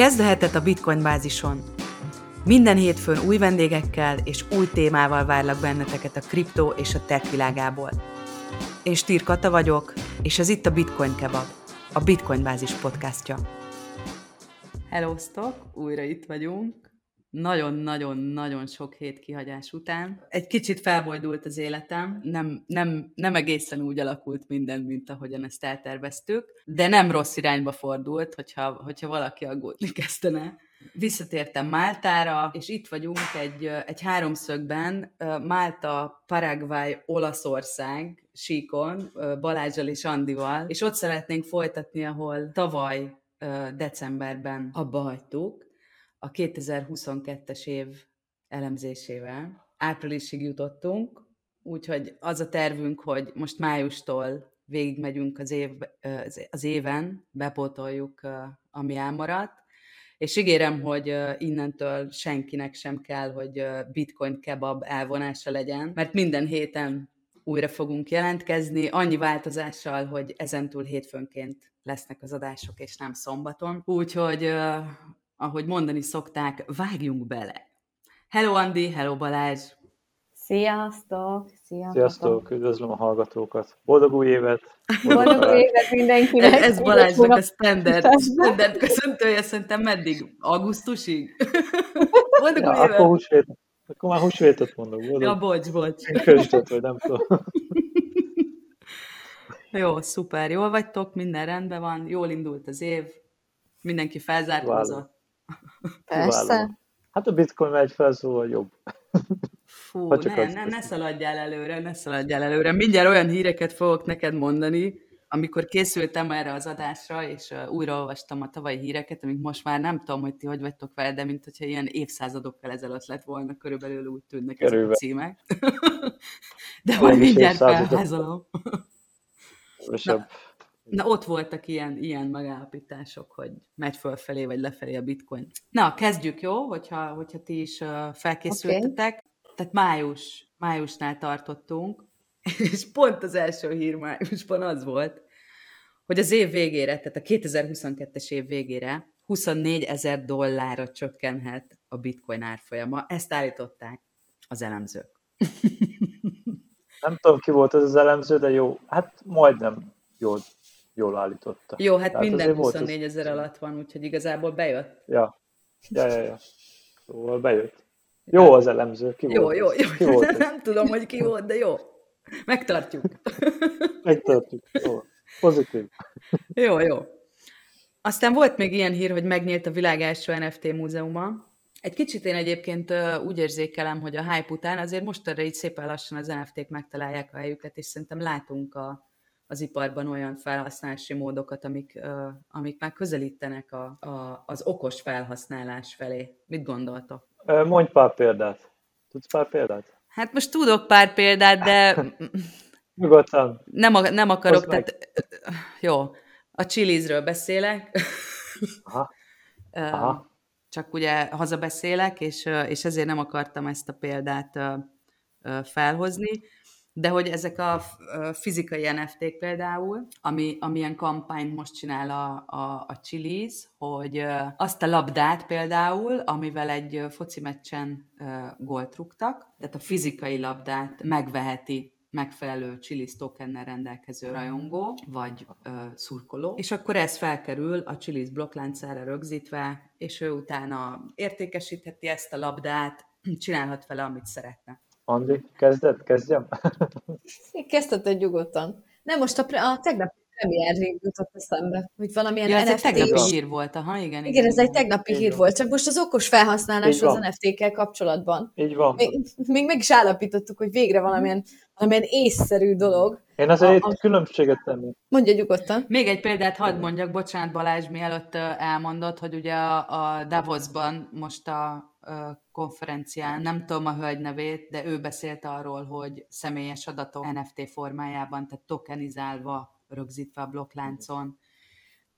Kezd a Bitcoin bázison. Minden hétfőn új vendégekkel és új témával várlak benneteket a kriptó és a tech világából. Én Stír Kata vagyok, és ez itt a Bitcoin Kebab, a Bitcoin bázis podcastja. Hello, Újra itt vagyunk nagyon-nagyon-nagyon sok hét kihagyás után. Egy kicsit felbojdult az életem, nem, nem, nem egészen úgy alakult minden, mint ahogyan ezt elterveztük, de nem rossz irányba fordult, hogyha, hogyha valaki aggódni kezdene. Visszatértem Máltára, és itt vagyunk egy, egy háromszögben, Málta, Paraguay, Olaszország síkon, Balázsal és Andival, és ott szeretnénk folytatni, ahol tavaly decemberben abba hagytuk a 2022-es év elemzésével. Áprilisig jutottunk, úgyhogy az a tervünk, hogy most májustól végigmegyünk az, év, az éven, bepótoljuk, ami elmaradt, és ígérem, hogy innentől senkinek sem kell, hogy bitcoin kebab elvonása legyen, mert minden héten újra fogunk jelentkezni, annyi változással, hogy ezentúl hétfőnként lesznek az adások, és nem szombaton. Úgyhogy ahogy mondani szokták, vágjunk bele. Hello Andi, hello Balázs! Sziasztok! Sziasztok! Sziasztok! Üdvözlöm a hallgatókat! Boldog új évet! Boldog új évet mindenkinek! Ez, ez Balázsnak a standard, standard köszöntője szerintem meddig? Augusztusig? Boldog ja, új évet! Akkor, húsvét, akkor már húsvétot mondok. Boldog. Ja, bocs, bocs. Köstet, vagy nem tudom. Jó, szuper, jól vagytok, minden rendben van, jól indult az év, mindenki felzárkózott. Persze. Hát a bitcoin megy fel, szóval jobb. Fú, ne, ne, ne szaladjál előre, ne szaladjál előre. Mindjárt olyan híreket fogok neked mondani, amikor készültem erre az adásra, és újraolvastam a tavalyi híreket, amik most már nem tudom, hogy ti hogy vagytok vele, de mint hogyha ilyen évszázadokkal ezelőtt lett volna, körülbelül úgy tűnnek Körülbelül. ezek a címek. de majd mindjárt felházolom. Na, Na ott voltak ilyen, ilyen megállapítások, hogy megy fölfelé vagy lefelé a bitcoin. Na, kezdjük, jó? Hogyha, hogyha ti is felkészültetek. Okay. Tehát május, májusnál tartottunk, és pont az első hír májusban az volt, hogy az év végére, tehát a 2022-es év végére 24 ezer dollárra csökkenhet a bitcoin árfolyama. Ezt állították az elemzők. Nem tudom, ki volt ez az elemző, de jó, hát majdnem jó jól állította. Jó, hát Tehát minden 24 ezer ez... alatt van, úgyhogy igazából bejött. Ja, ja, ja, ja. Szóval bejött. Jó az elemző, ki jó, volt Jó, jó, Ki volt nem tudom, hogy ki volt, de jó. Megtartjuk. Megtartjuk, jó. Pozitív. Jó, jó. Aztán volt még ilyen hír, hogy megnyílt a világ első NFT múzeuma. Egy kicsit én egyébként úgy érzékelem, hogy a hype után azért most erre így szépen lassan az NFT-k megtalálják a helyüket, és szerintem látunk a, az iparban olyan felhasználási módokat, amik, amik már közelítenek a, a, az okos felhasználás felé. Mit gondoltok? Mondj pár példát. Tudsz pár példát? Hát most tudok pár példát, de... Nyugodtan. Nem, nem akarok, tehát... Jó, a chilizről beszélek. Aha. Aha. Csak ugye hazabeszélek, és, és ezért nem akartam ezt a példát felhozni de hogy ezek a fizikai NFT-k például, ami, amilyen kampányt most csinál a, a, a Chili's, hogy azt a labdát például, amivel egy foci meccsen gólt rúgtak, tehát a fizikai labdát megveheti megfelelő Chili's tokennel rendelkező rajongó, vagy ö, szurkoló, és akkor ez felkerül a Chili's blokkláncára rögzítve, és ő utána értékesítheti ezt a labdát, csinálhat vele, amit szeretne. Andi, kezded? Kezdjem? Kezdheted nyugodtan. Nem, most a, pre- a tegnap premier jutott eszembe, hogy valamilyen ja, ez NFT egy tegnapi hír volt, aha, igen. Igen, igen ez egy tegnapi hír volt, csak most az okos felhasználás az NFT-kkel kapcsolatban. Így van. Még, még meg is állapítottuk, hogy végre valamilyen, valamilyen észszerű dolog. Én azért a, a... különbséget tenni. Mondja nyugodtan. Még egy példát hadd mondjak, bocsánat Balázs, mielőtt elmondott, hogy ugye a, a Davosban most a konferencián, nem tudom a hölgy nevét, de ő beszélt arról, hogy személyes adatok NFT formájában, tehát tokenizálva, rögzítve a blokkláncon,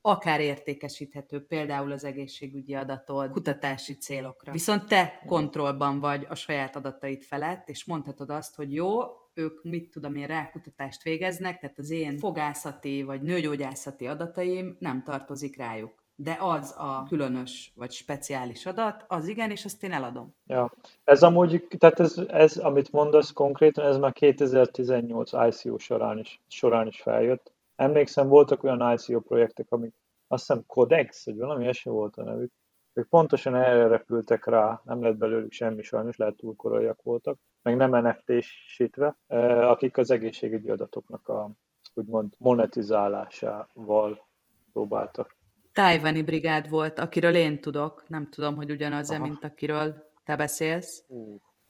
akár értékesíthető, például az egészségügyi adatot kutatási célokra. Viszont te kontrollban vagy a saját adataid felett, és mondhatod azt, hogy jó, ők mit tudom én rákutatást végeznek, tehát az én fogászati vagy nőgyógyászati adataim nem tartozik rájuk de az a különös vagy speciális adat, az igen, és azt én eladom. Ja, ez amúgy, tehát ez, ez amit mondasz konkrétan, ez már 2018 ICO során is, során is feljött. Emlékszem, voltak olyan ICO projektek, amik azt hiszem Codex, vagy valami esély volt a nevük, ők pontosan erre repültek rá, nem lett belőlük semmi sajnos, lehet túl koraiak voltak, meg nem NFT-sítve, eh, akik az egészségügyi adatoknak a úgymond monetizálásával próbáltak. Tájvani brigád volt, akiről én tudok, nem tudom, hogy ugyanaz-e, mint akiről te beszélsz.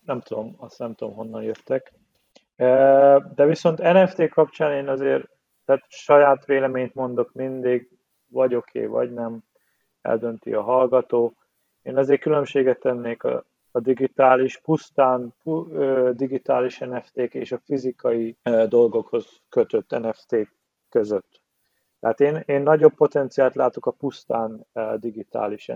Nem tudom, azt nem tudom, honnan jöttek. Eh, de viszont NFT kapcsán én azért, tehát saját véleményt mondok mindig, vagy oké, okay, vagy nem eldönti a hallgató. Én azért különbséget tennék a, a digitális, pusztán pu, ö, digitális NFT-k és a fizikai ö, dolgokhoz kötött NFT-k között. Tehát én, én nagyobb potenciált látok a pusztán digitális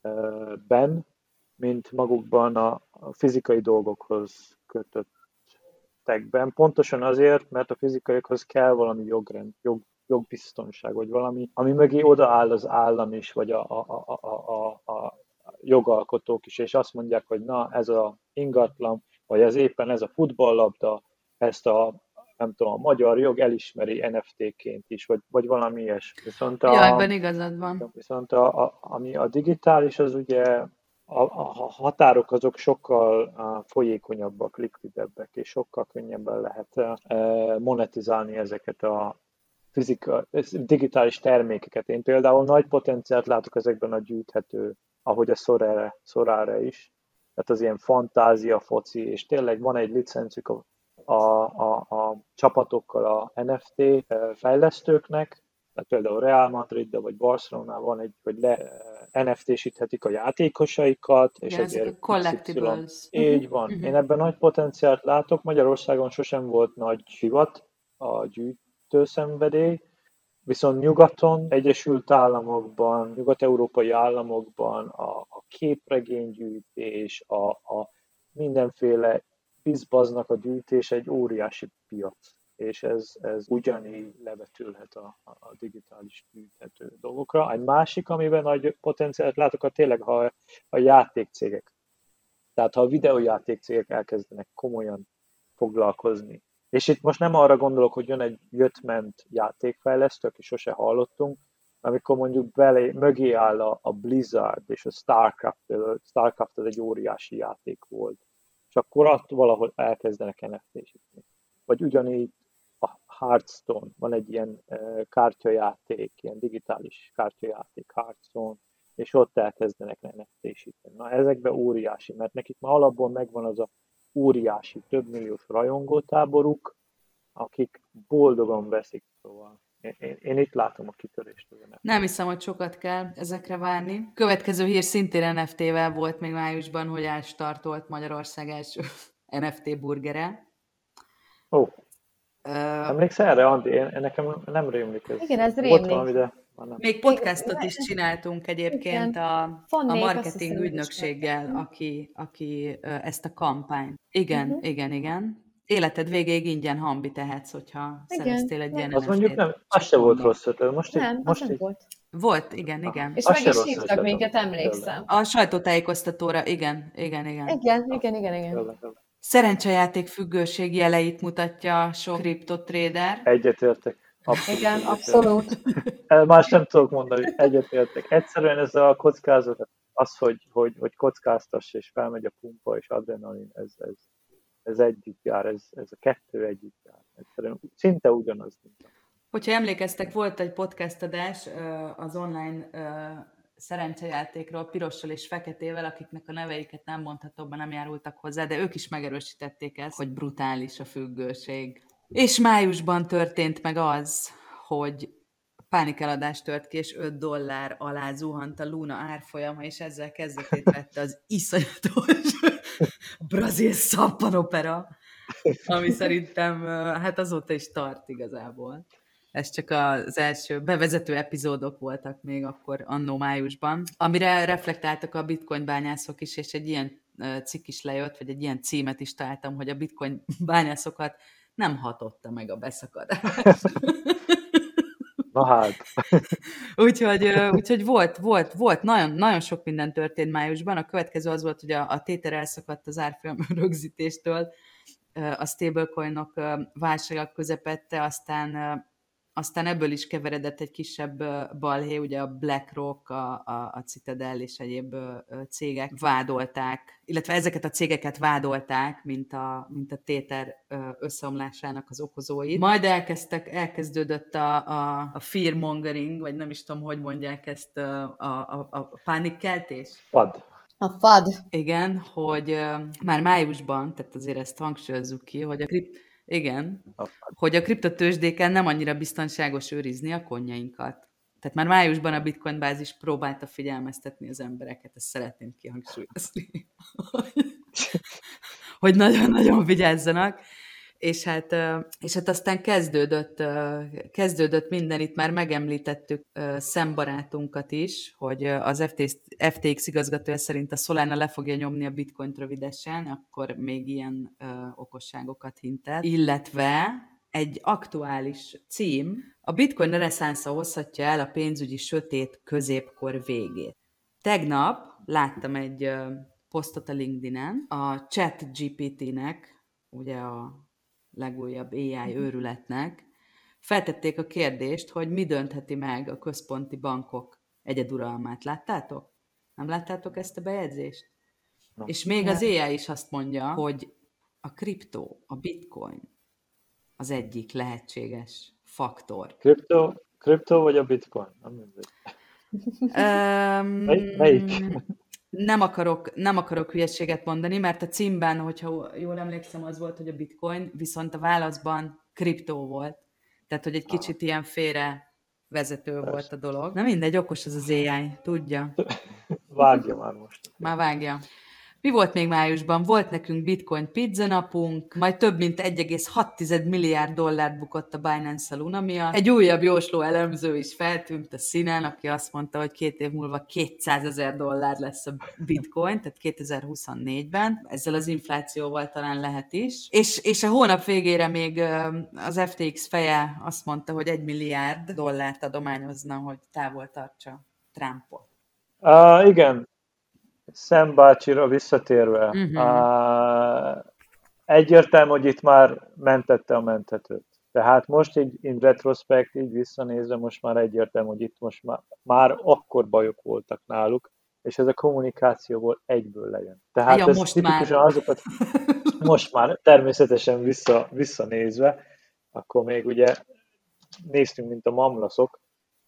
NFT-kben, mint magukban a, fizikai dolgokhoz kötöttekben. Pontosan azért, mert a fizikaiakhoz kell valami jogrend, jog, jogbiztonság, vagy valami, ami mögé odaáll az állam is, vagy a, a, a, a, a jogalkotók is, és azt mondják, hogy na, ez a ingatlan, vagy ez éppen ez a futballlabda, ezt a nem tudom, a magyar jog elismeri NFT-ként is, vagy, vagy valami ilyes. Viszont a, ja, ebben igazad van. Viszont a, a, ami a digitális, az ugye a, a határok azok sokkal folyékonyabbak, likvidebbek, és sokkal könnyebben lehet monetizálni ezeket a, fizika, digitális termékeket. Én például nagy potenciált látok ezekben a gyűjthető, ahogy a Sorare, Sorare is, tehát az ilyen fantázia foci, és tényleg van egy licencük a, a, a, a csapatokkal a NFT fejlesztőknek, tehát például Real Madrid, vagy Barcelona van egy, hogy le NFT-síthetik a játékosaikat, és ja, ezért collectibles. Így van. Uh-huh. Én ebben nagy potenciált látok. Magyarországon sosem volt nagy hivat a gyűjt, szenvedély, viszont nyugaton, Egyesült Államokban, nyugat-európai államokban a, a képregénygyűjtés, a, a mindenféle bizbaznak a gyűjtés egy óriási piac, és ez, ez ugyanígy levetülhet a, a digitális gyűjthető dolgokra. Egy másik, amiben nagy potenciált látok, a tényleg a, a játékcégek. Tehát ha a videójátékcégek elkezdenek komolyan foglalkozni és itt most nem arra gondolok, hogy jön egy jött-ment játékfejlesztő, aki sose hallottunk, amikor mondjuk belé, mögé áll a, a Blizzard és a Starcraft, Starcraft az egy óriási játék volt, és akkor azt valahol elkezdenek NFT-síteni. Vagy ugyanígy a Hearthstone, van egy ilyen uh, kártyajáték, ilyen digitális kártyajáték, Hearthstone, és ott elkezdenek NFT-síteni. Na ezekben óriási, mert nekik már alapból megvan az a óriási, többmilliós rajongótáboruk, akik boldogan veszik, szóval én, én, itt látom a kitörést. Nem hiszem, hogy sokat kell ezekre várni. Következő hír szintén NFT-vel volt még májusban, hogy elstartolt Magyarország első NFT burgere. Ó, oh. uh, emlékszel erre, Andi? Én, nekem nem rémlik ez. Igen, ez rémlik. Volt valami, de még podcastot is csináltunk egyébként a, a marketing ügynökséggel, aki, aki ezt a kampányt. Igen, uh-huh. igen, igen. Életed végéig ingyen hambi tehetsz, hogyha igen. szereztél egy ilyen Az mondjuk nem, az se volt rossz ötlet. Most nem, most az nem volt. Volt, igen, igen. És meg is hívtak minket, emlékszem. A sajtótájékoztatóra, igen, igen, igen. Igen, igen, igen, igen. Szerencsejáték függőség jeleit mutatja sok kriptotrader. Egyetértek. Abszolút Igen, abszolút. Más nem tudok mondani, egyetértek. Egyszerűen ez a kockázat, az, hogy, hogy, hogy kockáztass, és felmegy a pumpa, és adrenalin, ez, ez, ez együtt jár, ez, ez a kettő együtt jár. Egyszerűen szinte ugyanaz. Hogyha emlékeztek, volt egy podcast adás az online szerencsejátékról, pirossal és feketével, akiknek a neveiket nem mondhatóban nem járultak hozzá, de ők is megerősítették ezt, hogy brutális a függőség. És májusban történt meg az, hogy pánikeladás tört ki, és 5 dollár alá zuhant a Luna árfolyama, és ezzel kezdetét vette az iszonyatos brazil szappanopera, ami szerintem hát azóta is tart igazából. Ez csak az első bevezető epizódok voltak még akkor annó májusban, amire reflektáltak a bitcoin bányászok is, és egy ilyen cikk is lejött, vagy egy ilyen címet is találtam, hogy a bitcoin bányászokat nem hatotta meg a beszakadás. Na hát. úgyhogy, úgyhogy volt, volt, volt, nagyon, nagyon sok minden történt májusban. A következő az volt, hogy a, a téter elszakadt az árfolyam rögzítéstől, a stablecoinok válságak közepette, aztán aztán ebből is keveredett egy kisebb balhé, ugye a BlackRock, a, a, a Citadel és egyéb cégek vádolták, illetve ezeket a cégeket vádolták, mint a, mint a téter összeomlásának az okozói. Majd elkezdtek, elkezdődött a, a, a fearmongering, vagy nem is tudom, hogy mondják ezt, a, a, a pánikkeltés. Pad. A FAD. Igen, hogy uh, már májusban, tehát azért ezt hangsúlyozzuk ki, hogy a kript igen, hogy a kriptotősdéken nem annyira biztonságos őrizni a konyainkat. Tehát már májusban a Bitcoin bázis próbálta figyelmeztetni az embereket, ezt szeretném kihangsúlyozni, hogy nagyon-nagyon vigyázzanak, és hát, és hát aztán kezdődött, kezdődött minden, itt már megemlítettük szembarátunkat is, hogy az FTX, FTX igazgatója szerint a Solana le fogja nyomni a bitcoint rövidesen, akkor még ilyen okosságokat hintet, illetve egy aktuális cím, a bitcoin reneszánsza hozhatja el a pénzügyi sötét középkor végét. Tegnap láttam egy posztot a LinkedIn-en, a chat GPT-nek, ugye a legújabb AI mhm. őrületnek, feltették a kérdést, hogy mi döntheti meg a központi bankok egyeduralmát. Láttátok? Nem láttátok ezt a bejegyzést? No. És még az AI is azt mondja, hogy a kriptó, a bitcoin az egyik lehetséges faktor. Kriptó, kriptó vagy a bitcoin? Nem mindegy. Um, Melyik? Nem akarok, nem akarok hülyeséget mondani, mert a címben, hogyha jól emlékszem, az volt, hogy a bitcoin, viszont a válaszban kriptó volt. Tehát, hogy egy kicsit ilyen félre vezető Persze. volt a dolog. Na mindegy, okos az az AI, tudja. Vágja már most. Már vágja. Mi volt még májusban? Volt nekünk bitcoin pizza napunk, majd több mint 1,6 milliárd dollárt bukott a Binance a Luna miatt. Egy újabb jósló elemző is feltűnt a színen, aki azt mondta, hogy két év múlva 200 ezer dollár lesz a bitcoin, tehát 2024-ben. Ezzel az inflációval talán lehet is. És, és a hónap végére még az FTX feje azt mondta, hogy egy milliárd dollárt adományozna, hogy távol tartsa Trumpot. Uh, igen, Sam bácsira visszatérve, uh-huh. uh, egyértelmű, hogy itt már mentette a mentetőt. Tehát most így in retrospect, így visszanézve, most már egyértelmű, hogy itt most már, már akkor bajok voltak náluk, és ez a kommunikációból egyből legyen. Tehát ja, ez most tipikusan már. azokat, most már természetesen vissza, visszanézve, akkor még ugye néztünk, mint a mamlaszok,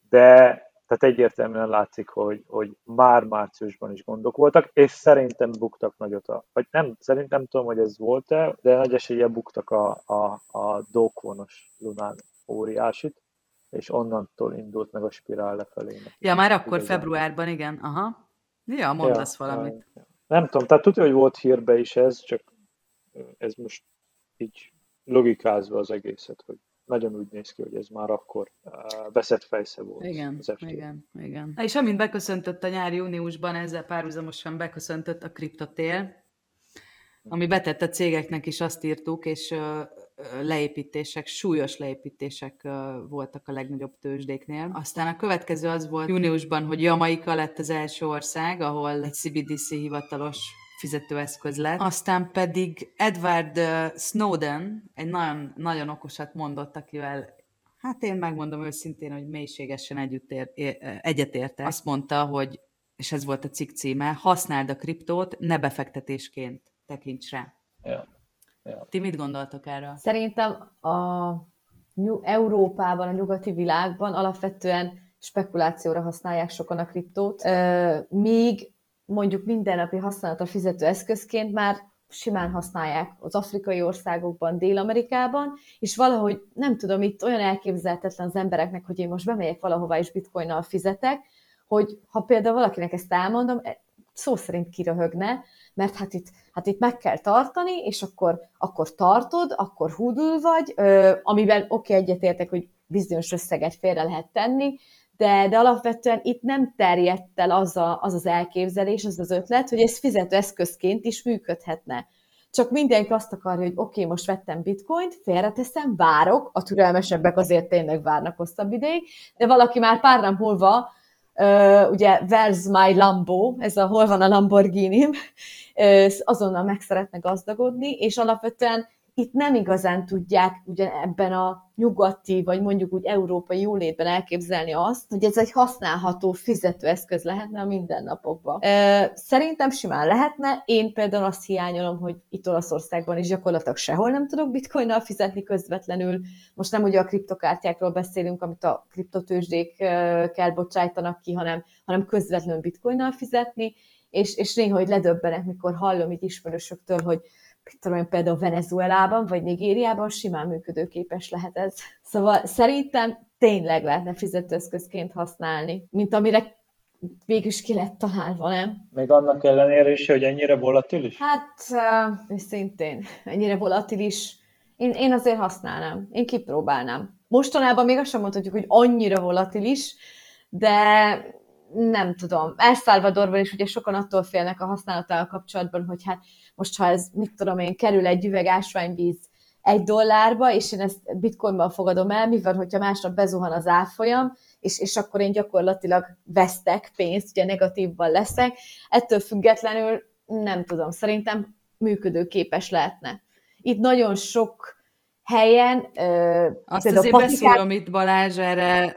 de tehát egyértelműen látszik, hogy, hogy már márciusban is gondok voltak, és szerintem buktak nagyot a, vagy nem, szerintem tudom, hogy ez volt-e, de nagy esélye buktak a, a, a dókvonos lunán óriásit, és onnantól indult meg a spirál lefelé. Ja, már akkor igazán. februárban, igen, aha. Ja, mondasz ja, valamit. Nem tudom, tehát tudja, hogy volt hírbe is ez, csak ez most így logikázva az egészet, hogy nagyon úgy néz ki, hogy ez már akkor uh, veszett fejsze volt. Igen, az igen, igen. És amint beköszöntött a nyári júniusban, ezzel párhuzamosan beköszöntött a kriptotél, ami betett a cégeknek is azt írtuk, és leépítések, súlyos leépítések voltak a legnagyobb tőzsdéknél. Aztán a következő az volt júniusban, hogy Jamaika lett az első ország, ahol egy CBDC hivatalos fizetőeszköz lett. Aztán pedig Edward Snowden egy nagyon, nagyon okosat mondott, akivel hát én megmondom őszintén, hogy mélységesen együtt ér, egyetértek. Azt mondta, hogy, és ez volt a cikk címe, használd a kriptót, ne befektetésként tekints rá. Ja. Ja. Ti mit gondoltok erről? Szerintem a Európában, a nyugati világban alapvetően spekulációra használják sokan a kriptót, míg mondjuk mindennapi használatra fizető eszközként már simán használják az afrikai országokban, Dél-Amerikában, és valahogy nem tudom, itt olyan elképzelhetetlen az embereknek, hogy én most bemegyek valahová és bitcoinnal fizetek, hogy ha például valakinek ezt elmondom, e, szó szerint kiröhögne, mert hát itt, hát itt meg kell tartani, és akkor, akkor tartod, akkor húdul vagy, amiben oké, okay, egyetértek, hogy bizonyos összeget félre lehet tenni, de, de alapvetően itt nem terjedt el az, a, az az elképzelés, az az ötlet, hogy ez fizetőeszközként is működhetne. csak mindenki azt akarja, hogy oké, okay, most vettem bitcoint, félreteszem, várok, a türelmesebbek azért tényleg várnak hosszabb ideig, de valaki már pár nap múlva Uh, ugye Where's my Lambo, ez a hol van a Lamborghini, azonnal meg szeretne gazdagodni, és alapvetően itt nem igazán tudják ugye ebben a nyugati, vagy mondjuk úgy európai jólétben elképzelni azt, hogy ez egy használható fizetőeszköz lehetne a mindennapokban. Szerintem simán lehetne. Én például azt hiányolom, hogy itt Olaszországban is gyakorlatilag sehol nem tudok bitcoinnal fizetni közvetlenül. Most nem ugye a kriptokártyákról beszélünk, amit a kriptotőzsdék kell bocsájtanak ki, hanem, hanem közvetlenül bitcoinnal fizetni, és, és néha, hogy ledöbbenek, mikor hallom itt ismerősöktől, hogy tudom én, például Venezuelában vagy Nigériában simán működőképes lehet ez. Szóval szerintem tényleg lehetne fizetőeszközként használni, mint amire végül is ki lett találva, nem? Még annak ellenére is, hogy ennyire volatilis? Hát, uh, szintén, ennyire volatilis. Én, én azért használnám, én kipróbálnám. Mostanában még azt sem mondhatjuk, hogy annyira volatilis, de nem tudom, El Salvadorban is ugye sokan attól félnek a használatával kapcsolatban, hogy hát most ha ez, mit tudom én, kerül egy üveg ásványvíz egy dollárba, és én ezt bitcoinban fogadom el, mivel hogyha másnap bezuhan az árfolyam, és, és akkor én gyakorlatilag vesztek pénzt, ugye negatívban leszek. Ettől függetlenül nem tudom, szerintem működőképes lehetne. Itt nagyon sok helyen. Azt azért patikák... beszólom itt Balázs erre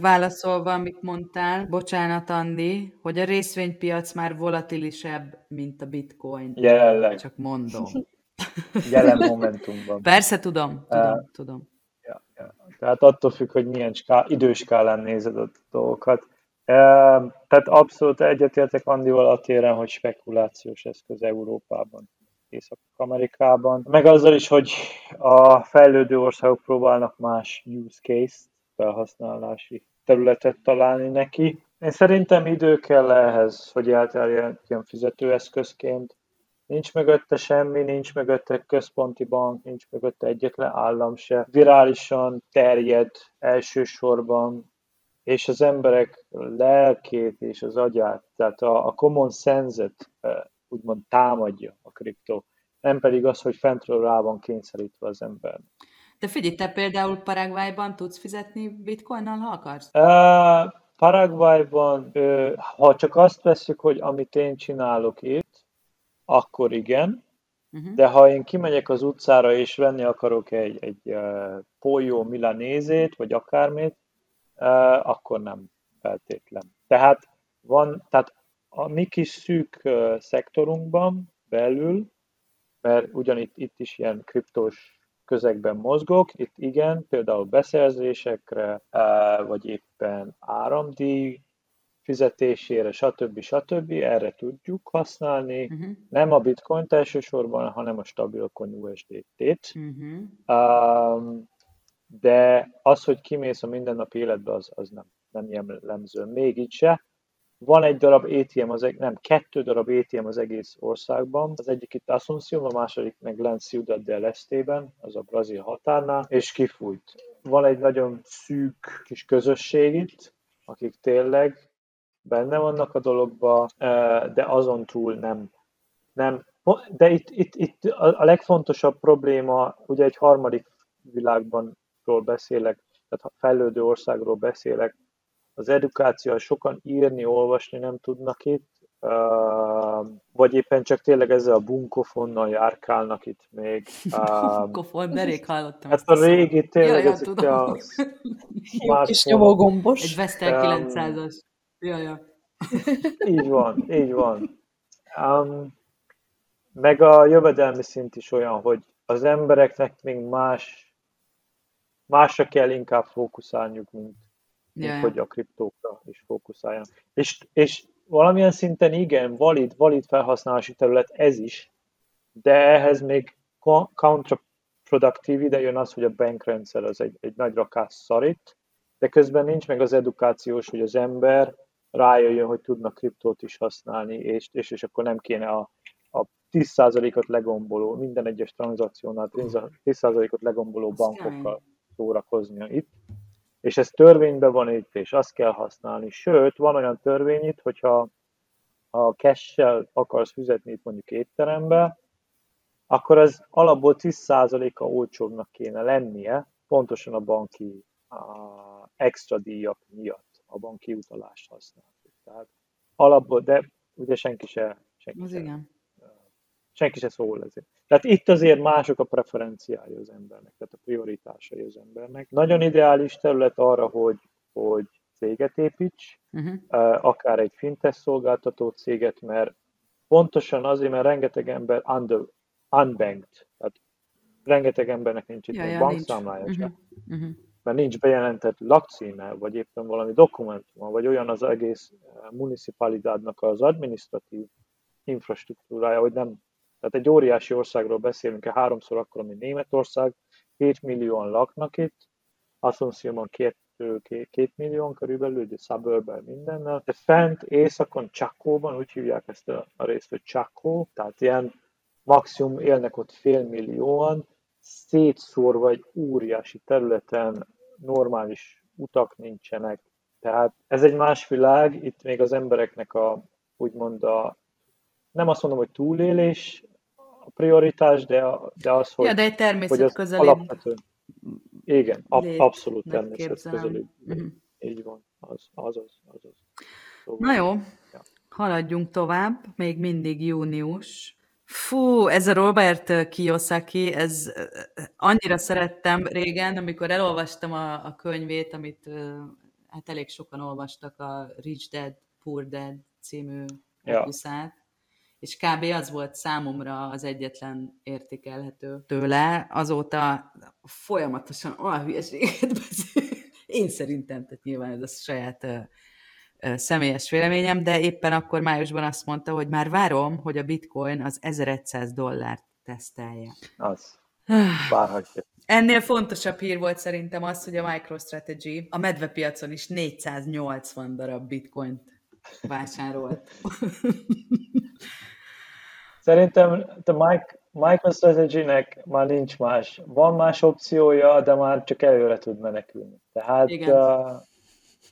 válaszolva, amit mondtál, bocsánat Andi, hogy a részvénypiac már volatilisebb, mint a bitcoin. Jelenleg. Csak mondom. Jelen momentumban. Persze tudom, tudom, uh, tudom. Ja, ja. Tehát attól függ, hogy milyen ská, időskálán nézed a dolgokat. Uh, tehát abszolút egyetértek Andival a téren, hogy spekulációs eszköz Európában. Észak-Amerikában, meg azzal is, hogy a fejlődő országok próbálnak más use case felhasználási területet találni neki. Én szerintem idő kell ehhez, hogy elterjedjen fizetőeszközként. Nincs mögötte semmi, nincs mögötte központi bank, nincs mögötte egyetlen állam se. Virálisan terjed elsősorban, és az emberek lelkét és az agyát, tehát a, a common sense-et úgymond támadja a kriptó, nem pedig az, hogy fentről rá van kényszerítve az ember. De figyelj, te például Paraguayban tudsz fizetni bitcoinnal, ha akarsz? Uh, Paraguayban, uh, ha csak azt veszük, hogy amit én csinálok itt, akkor igen, uh-huh. de ha én kimegyek az utcára és venni akarok egy, egy uh, polyó milanézét, vagy akármit, uh, akkor nem feltétlen. Tehát van, tehát a mi kis szűk szektorunkban belül, mert ugyanitt itt is ilyen kriptós közegben mozgok, itt igen, például beszerzésekre, vagy éppen áramdíj fizetésére, stb. stb. erre tudjuk használni. Uh-huh. Nem a bitcoin elsősorban, hanem a stabilcoin USDT-t. Uh-huh. de az, hogy kimész a mindennapi életbe, az, az nem, nem jellemző. Még így se. Van egy darab ATM, az, nem, kettő darab ATM az egész országban. Az egyik itt Asunción, a második meg Glen Ciudad del Estében, az a brazil határnál, és kifújt. Van egy nagyon szűk kis közösség itt, akik tényleg benne vannak a dologba, de azon túl nem. nem. De itt, itt, itt a legfontosabb probléma, ugye egy harmadik világban beszélek, tehát fejlődő országról beszélek, az edukáció, sokan írni, olvasni nem tudnak itt, vagy éppen csak tényleg ezzel a bunkofonnal járkálnak itt még. Bunkofon, de rég hallottam Hát a régi tényleg ezek a Jó kis nyomogombos. Egy Vestel 900-as. Ja, ja. így van, így van. Um, meg a jövedelmi szint is olyan, hogy az embereknek még más, másra kell inkább fókuszálniuk, mint yeah. hogy a kriptókra is fókuszáljon. És, és valamilyen szinten igen, valid, valid felhasználási terület ez is, de ehhez még counterproductív ide jön az, hogy a bankrendszer az egy, egy nagy rakás szarít, de közben nincs meg az edukációs, hogy az ember rájöjjön, hogy tudna kriptót is használni, és, és, és akkor nem kéne a, a 10%-ot legomboló, minden egyes tranzakciónál 10%-ot legomboló bankokkal szórakoznia itt, és ez törvényben van itt, és azt kell használni. Sőt, van olyan törvény itt, hogyha ha cash akarsz fizetni itt mondjuk étterembe, akkor az alapból 10%-a olcsóbbnak kéne lennie, pontosan a banki a extra díjak miatt, a banki utalást használjuk. Tehát alapból, de ugye senki se, senki Az se, igen. senki se szól ezért. Tehát itt azért mások a preferenciái az embernek, tehát a prioritásai az embernek. Nagyon ideális terület arra, hogy, hogy céget építs, Uh-huh. akár egy fintech szolgáltató céget, mert pontosan azért, mert rengeteg ember under, unbanked, tehát rengeteg embernek nincs itt Ja, egy ja, bankszámlája Uh-huh. Uh-huh. mert nincs bejelentett lakcíme, vagy éppen valami dokumentuma, vagy olyan az egész municipalidádnak az administratív infrastruktúrája, hogy nem, tehát egy óriási országról beszélünk, háromszor akkor, mint Németország, 7 millióan laknak itt, Asuncióban két, két, két millió körülbelül, ugye suburban mindennel, de fent északon, Csakóban, úgy hívják ezt a, részt, hogy Csakó, tehát ilyen maximum élnek ott fél millióan, szétszórva egy óriási területen, normális utak nincsenek. Tehát ez egy más világ, itt még az embereknek a, úgymond a, nem azt mondom, hogy túlélés a prioritás, de, a, de az, hogy, Ja, de egy hogy természet az közeli alapvető. Igen, ab, abszolút nek természet képzelem. közeli. Mhm. Így van, az, az, az, az, az. Szóval, Na jó, Ja. haladjunk tovább, még mindig június. Fú, ez a Robert Kiyosaki, ez ö, annyira szerettem régen, amikor elolvastam a, a könyvét, amit ö, hát elég sokan olvastak, a Rich Dad, Poor Dad című Ja. opuszát, és kb. az volt számomra az egyetlen értékelhető tőle. Azóta folyamatosan olyan hülyeséget beszél. Én szerintem, tehát nyilván ez a saját személyes véleményem, de éppen akkor májusban azt mondta, hogy már várom, hogy a bitcoin az 1100 dollárt tesztelje. az, várhatja. Ennél fontosabb hír volt szerintem az, hogy a MicroStrategy a medvepiacon is 480 darab bitcoint vásárolt. Szerintem a Mike, MicroStrategy-nek már nincs más. Van más opciója, de már csak előre tud menekülni. Tehát, Igen. uh,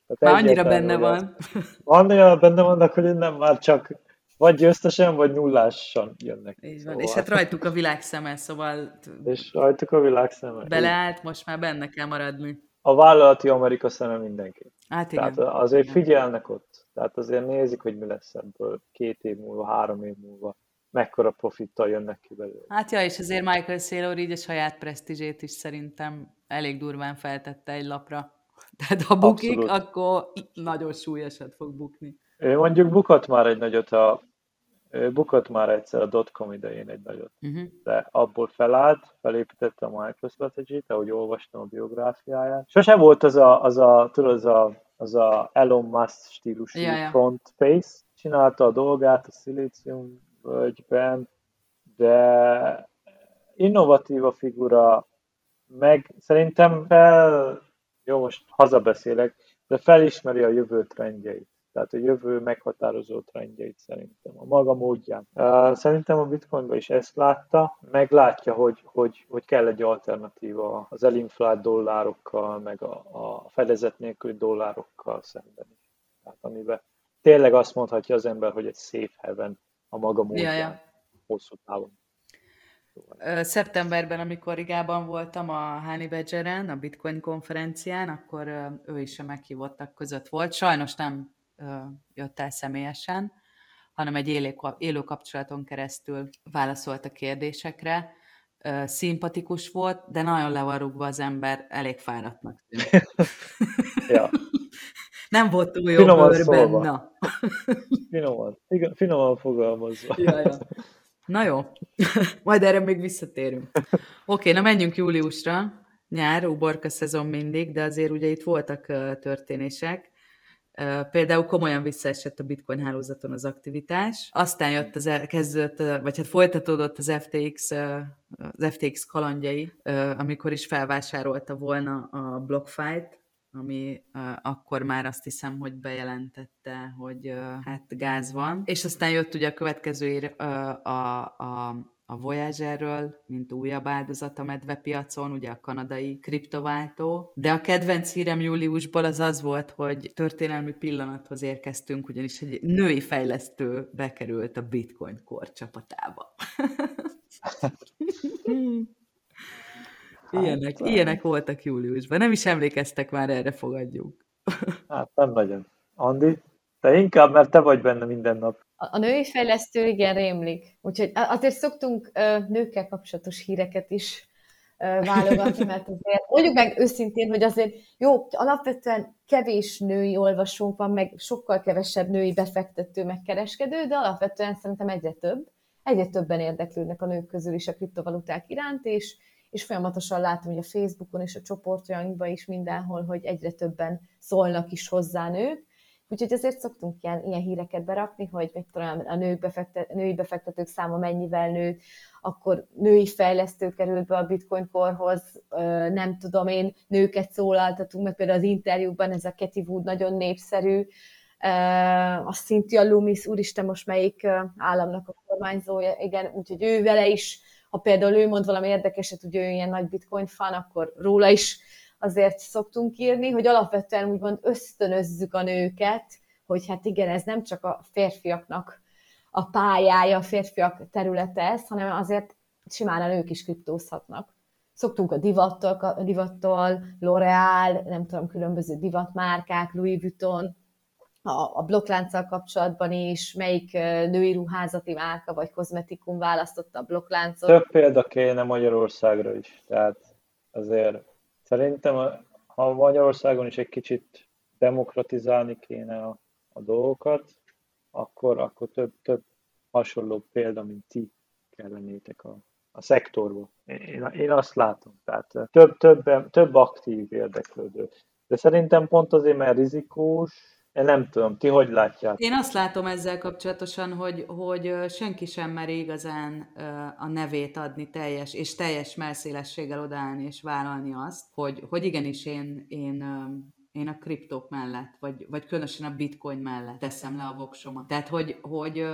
tehát Már annyira benne van. Annyira benne vannak, hogy innen már csak vagy győztesen, vagy nullásan jönnek. Így van. Szóval- És hát rajtuk a világ szeme, szóval És rajtuk a világ szeme. beleállt, most már benne kell maradni. A vállalati Amerika szeme mindenki. Hát igen. Tehát azért igen. figyelnek ott. Tehát azért nézik, hogy mi lesz ebből két év múlva, három év múlva. Mekkora profittal jönnek ki belőle. Hát ja, és azért Michael Saylor így a saját presztízsét is szerintem elég durván feltette egy lapra. Tehát ha bukik, Abszolút. akkor nagyon súlyosat fog bukni. Mondjuk bukott már egy nagyot a bukott már egyszer a dotcom idején egy nagyot, Uh-huh. de abból felállt, felépítette a MicroStrategy-t, ahogy olvastam a biográfiáját. Sose volt az a, az a, tudod, az a, az a Elon Musk stílusú Ja, ja. front face. Csinálta a dolgát a Silicium völgyben, de innovatív a figura, meg szerintem fel, jó, most hazabeszélek, de felismeri a jövő trendjeit. Tehát a jövő meghatározó trendjeit szerintem, a maga módján. Szerintem a Bitcoinban is ezt látta, meg látja, hogy, hogy, hogy kell egy alternatíva az elinflált dollárokkal, meg a, a fedezet nélküli dollárokkal szemben. Tehát amiben tényleg azt mondhatja az ember, hogy egy safe haven a maga módján, Ja, ja. hosszú távon. Ö, Szeptemberben, amikor Rigában voltam a Honey Badgeren, a Bitcoin konferencián, akkor ő is a meghívottak között volt. Sajnos nem jött el személyesen, hanem egy élő, élő kapcsolaton keresztül válaszolt a kérdésekre. Szimpatikus volt, de nagyon le van rúgva az ember, elég fáradtnak. Ja, Nem volt túl jó Finoman bőrben, szólva. na. finoman, igen, finoman fogalmazva. Ja, ja. Na jó, majd erre még visszatérünk. Oké, na menjünk júliusra. Nyár, uborka szezon mindig, de azért ugye itt voltak ö, történések. Például komolyan visszaesett a bitcoin hálózaton az aktivitás. Aztán jött az, kezdődött, vagy hát folytatódott az FTX, az FTX kalandjai, amikor is felvásárolta volna a BlockFi-t, ami uh, akkor már azt hiszem, hogy bejelentette, hogy uh, hát gáz van. És aztán jött ugye a következő ér, uh, a, a, a Voyagerről, mint újabb áldozat a medvepiacon, ugye a kanadai kriptováltó. De a kedvenc hírem júliusból az az volt, hogy történelmi pillanathoz érkeztünk, ugyanis egy női fejlesztő bekerült a Bitcoin kor csapatába. Ilyenek, hát, ilyenek voltak júliusban. Nem is emlékeztek már erre, fogadjuk. Hát nem nagyon. Andi, te inkább, mert te vagy benne minden nap. A, női fejlesztő igen rémlik. Úgyhogy azért szoktunk nőkkel kapcsolatos híreket is válogatni, mert azért mondjuk meg őszintén, hogy azért jó, alapvetően kevés női olvasónk van, meg sokkal kevesebb női befektető, megkereskedő, de alapvetően szerintem egyre több. Egyre többen érdeklődnek a nők közül is a kriptovaluták iránt, és, és folyamatosan látom, hogy a Facebookon és a csoportjainkban is mindenhol, hogy egyre többen szólnak is hozzá nők, Úgyhogy ezért szoktunk ilyen, ilyen híreket berakni, hogy mit tudom, a nők befektet, női befektetők száma mennyivel nőtt, akkor női fejlesztő került be a bitcoin korhoz, nem tudom én, nőket szólaltatunk, meg például az interjúban ez a Katy Wood nagyon népszerű, a Cynthia Loomis, úristen, most melyik államnak a kormányzója, igen, úgyhogy ő vele is, ha például ő mond valami érdekeset, hogy ő ilyen nagy bitcoin fan, akkor róla is azért szoktunk írni, hogy alapvetően úgymond ösztönözzük a nőket, hogy hát igen, ez nem csak a férfiaknak a pályája, a férfiak területe ez, hanem azért simán a nők is kriptózhatnak. Szoktunk a divattól, a divattól L'Oreal, nem tudom, különböző divatmárkák, Louis Vuitton, a, a blokklánccal kapcsolatban is, melyik női ruházati márka vagy kozmetikum választotta a blokkláncot. Több példa kéne Magyarországra is, tehát azért Szerintem, ha Magyarországon is egy kicsit demokratizálni kéne a, a dolgokat, akkor, akkor több, több hasonló példa, mint ti kellenétek a, a szektorban. Én, én azt látom. Tehát több, több, több aktív érdeklődő. De szerintem pont azért, mert rizikós, én nem tudom, ti hogy látjátok? Én azt látom ezzel kapcsolatosan, hogy, hogy senki sem meri igazán a nevét adni teljes, és teljes melszélességgel odaállni és vállalni azt, hogy, hogy igenis én, én én a kriptók mellett, vagy, vagy különösen a bitcoin mellett teszem le a voksomat. Tehát, hogy, hogy,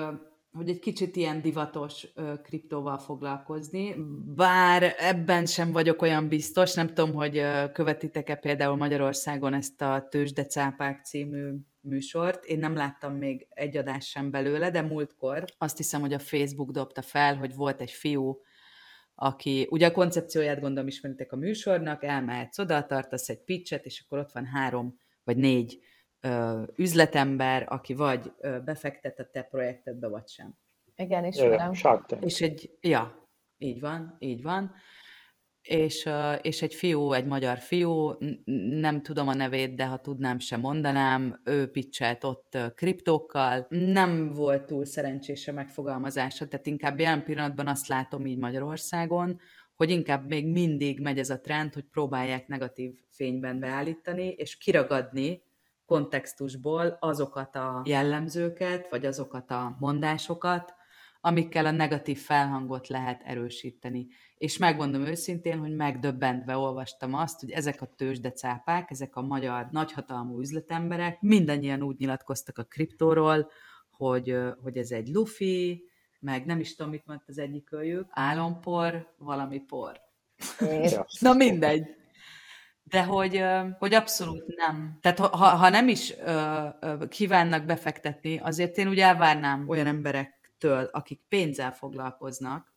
hogy egy kicsit ilyen divatos kriptóval foglalkozni, bár ebben sem vagyok olyan biztos, nem tudom, hogy követitek-e például Magyarországon ezt a Tőzsdecápák című műsort. Én nem láttam még egy adás sem belőle, de múltkor azt hiszem, hogy a Facebook dobta fel, hogy volt egy fiú, aki, ugye a koncepcióját gondolom ismeritek a műsornak, elmehetsz oda, tartasz egy pitchet, és akkor ott van három vagy négy ö, üzletember, aki vagy ö, befektet a te projektedbe, vagy sem. Igen, ismerem. És egy, ja, így van, így van és, és egy fiú, egy magyar fiú, nem tudom a nevét, de ha tudnám, sem mondanám, ő pitchelt ott kriptókkal, nem volt túl szerencsés a megfogalmazása, tehát inkább jelen pillanatban azt látom így Magyarországon, hogy inkább még mindig megy ez a trend, hogy próbálják negatív fényben beállítani, és kiragadni kontextusból azokat a jellemzőket, vagy azokat a mondásokat, amikkel a negatív felhangot lehet erősíteni. És megmondom őszintén, hogy megdöbbentve olvastam azt, hogy ezek a tőzsdecápák, ezek a magyar nagyhatalmú üzletemberek mindannyian úgy nyilatkoztak a kriptóról, hogy, hogy ez egy lufi, meg nem is tudom, mit mondta az egyik őjük, álompor, valami por. Na mindegy. De hogy, hogy abszolút nem. Tehát ha, ha nem is kívánnak befektetni, azért én úgy elvárnám olyan emberek től, akik pénzzel foglalkoznak,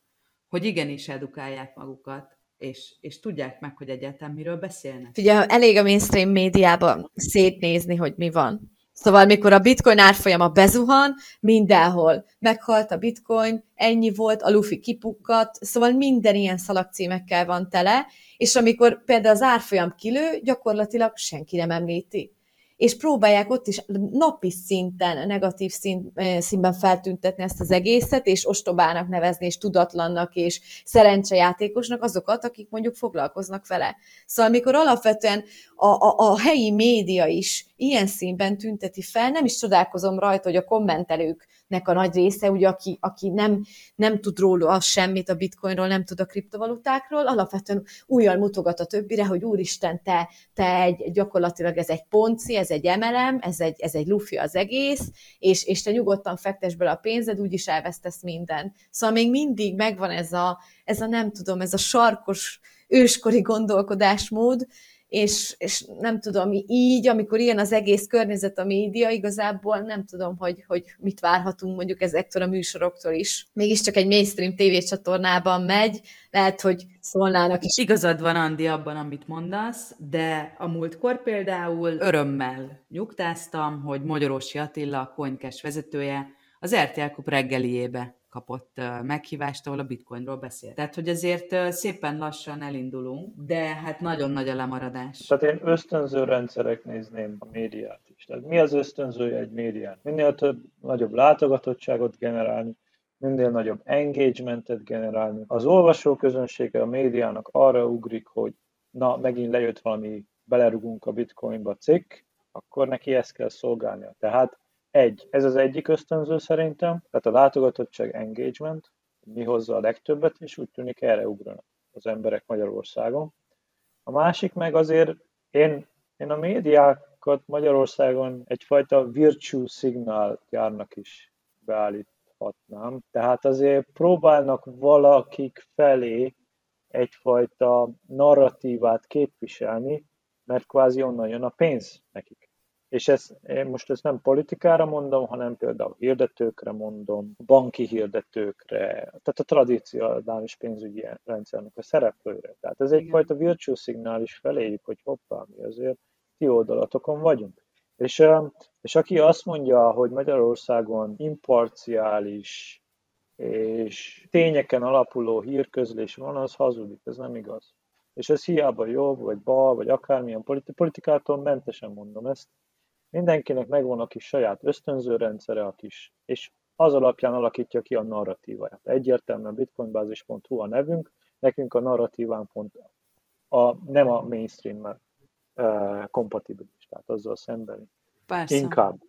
hogy igenis edukálják magukat, és, és tudják meg, hogy egyáltalán miről beszélnek. Ugye elég a mainstream médiában szétnézni, hogy mi van. Szóval, mikor a bitcoin árfolyama bezuhan, mindenhol meghalt a bitcoin, ennyi volt, a lufi kipukkat, szóval minden ilyen szalagcímekkel van tele, és amikor például az árfolyam kilő, gyakorlatilag senki nem említi és próbálják ott is napi szinten, negatív szín, színben feltüntetni ezt az egészet, és ostobának nevezni, és tudatlannak, és szerencsejátékosnak azokat, akik mondjuk foglalkoznak vele. Szóval amikor alapvetően a, a, a helyi média is ilyen színben tünteti fel, nem is csodálkozom rajta, hogy a kommentelőknek a nagy része, ugye, aki, aki nem, nem tud róla semmit a bitcoinról, nem tud a kriptovalutákról, alapvetően újjal mutogat a többire, hogy úristen, te, te egy, gyakorlatilag ez egy ponci, ez egy emelem, ez egy, ez egy lufi az egész, és, és te nyugodtan fektes bele a pénzed, úgyis elvesztesz minden. Szóval még mindig megvan ez a, ez a nem tudom, ez a sarkos őskori gondolkodásmód, és, és nem tudom, így, amikor ilyen az egész környezet a média, igazából nem tudom, hogy, hogy mit várhatunk mondjuk ezektől a műsoroktól is. Mégiscsak egy mainstream tévécsatornában megy, lehet, hogy szólnának is. Igazad van, Andi, abban, amit mondasz, de a múltkor például örömmel nyugtáztam, hogy Magyarósi Attila, a Coinkes vezetője, az RTL Kup reggeliébe kapott meghívást, ahol a bitcoinról beszélt. Tehát, hogy azért szépen lassan elindulunk, de hát nagyon nagy a lemaradás. Tehát én ösztönző rendszerek nézném a médiát is. Tehát mi az ösztönzője egy médián? Minél több, nagyobb látogatottságot generálni, minél nagyobb engagementet generálni. Az olvasóközönsége a médiának arra ugrik, hogy na, megint lejött valami, belerugunk a bitcoinba cikk, akkor neki ezt kell szolgálnia. Tehát egy, ez az egyik ösztönző szerintem, tehát a látogatottság engagement, mi hozza a legtöbbet, és úgy tűnik erre ugranak az emberek Magyarországon. A másik meg azért én, én a médiákat Magyarországon egyfajta virtue signal járnak is beállíthatnám. Tehát azért próbálnak valakik felé egyfajta narratívát képviselni, mert kvázi onnan jön a pénz nekik. És ezt, én most ezt nem politikára mondom, hanem például hirdetőkre mondom, banki hirdetőkre, tehát a tradícionális pénzügyi rendszernek a szereplőre. Tehát ez egyfajta virtue szignál is feléjük, hogy hoppá, mi azért ti oldalatokon vagyunk. És, és aki azt mondja, hogy Magyarországon imparciális és tényeken alapuló hírközlés van, az hazudik, ez nem igaz. És ez hiába jobb, vagy bal, vagy akármilyen politikától mentesen mondom ezt, Mindenkinek megvan a kis saját ösztönző rendszere, a kis, és az alapján alakítja ki a narratíváját. Egyértelműen bitcoinbázis.hu a nevünk, nekünk a narratíván pont a, nem a mainstream uh, kompatibilis, tehát azzal szemben. Persze. Inkább.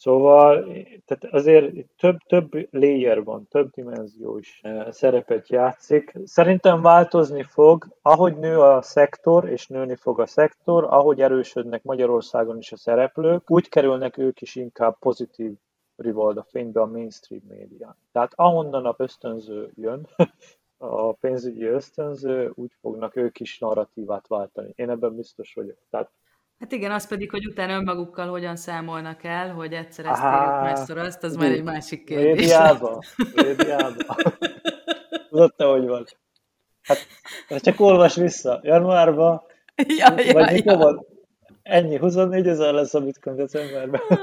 Szóval tehát azért több, több layer van, több dimenzió is eh, szerepet játszik. Szerintem változni fog, ahogy nő a szektor, és nőni fog a szektor, ahogy erősödnek Magyarországon is a szereplők, úgy kerülnek ők is inkább pozitív rivalda fénybe a mainstream médián. Tehát ahonnan a ösztönző jön, a pénzügyi ösztönző, úgy fognak ők is narratívát váltani. Én ebben biztos vagyok. Tehát Hát igen, az pedig, hogy utána önmagukkal hogyan számolnak el, hogy egyszer ezt érjük, másszor azt, az már egy másik kérdés. Médiába, médiába. Tudod te, hogy van. Hát, csak olvas vissza. Januárban, ja, ja, vagy mikor ja. van? Ennyi, 24 ezer lesz a bitcoin decemberben.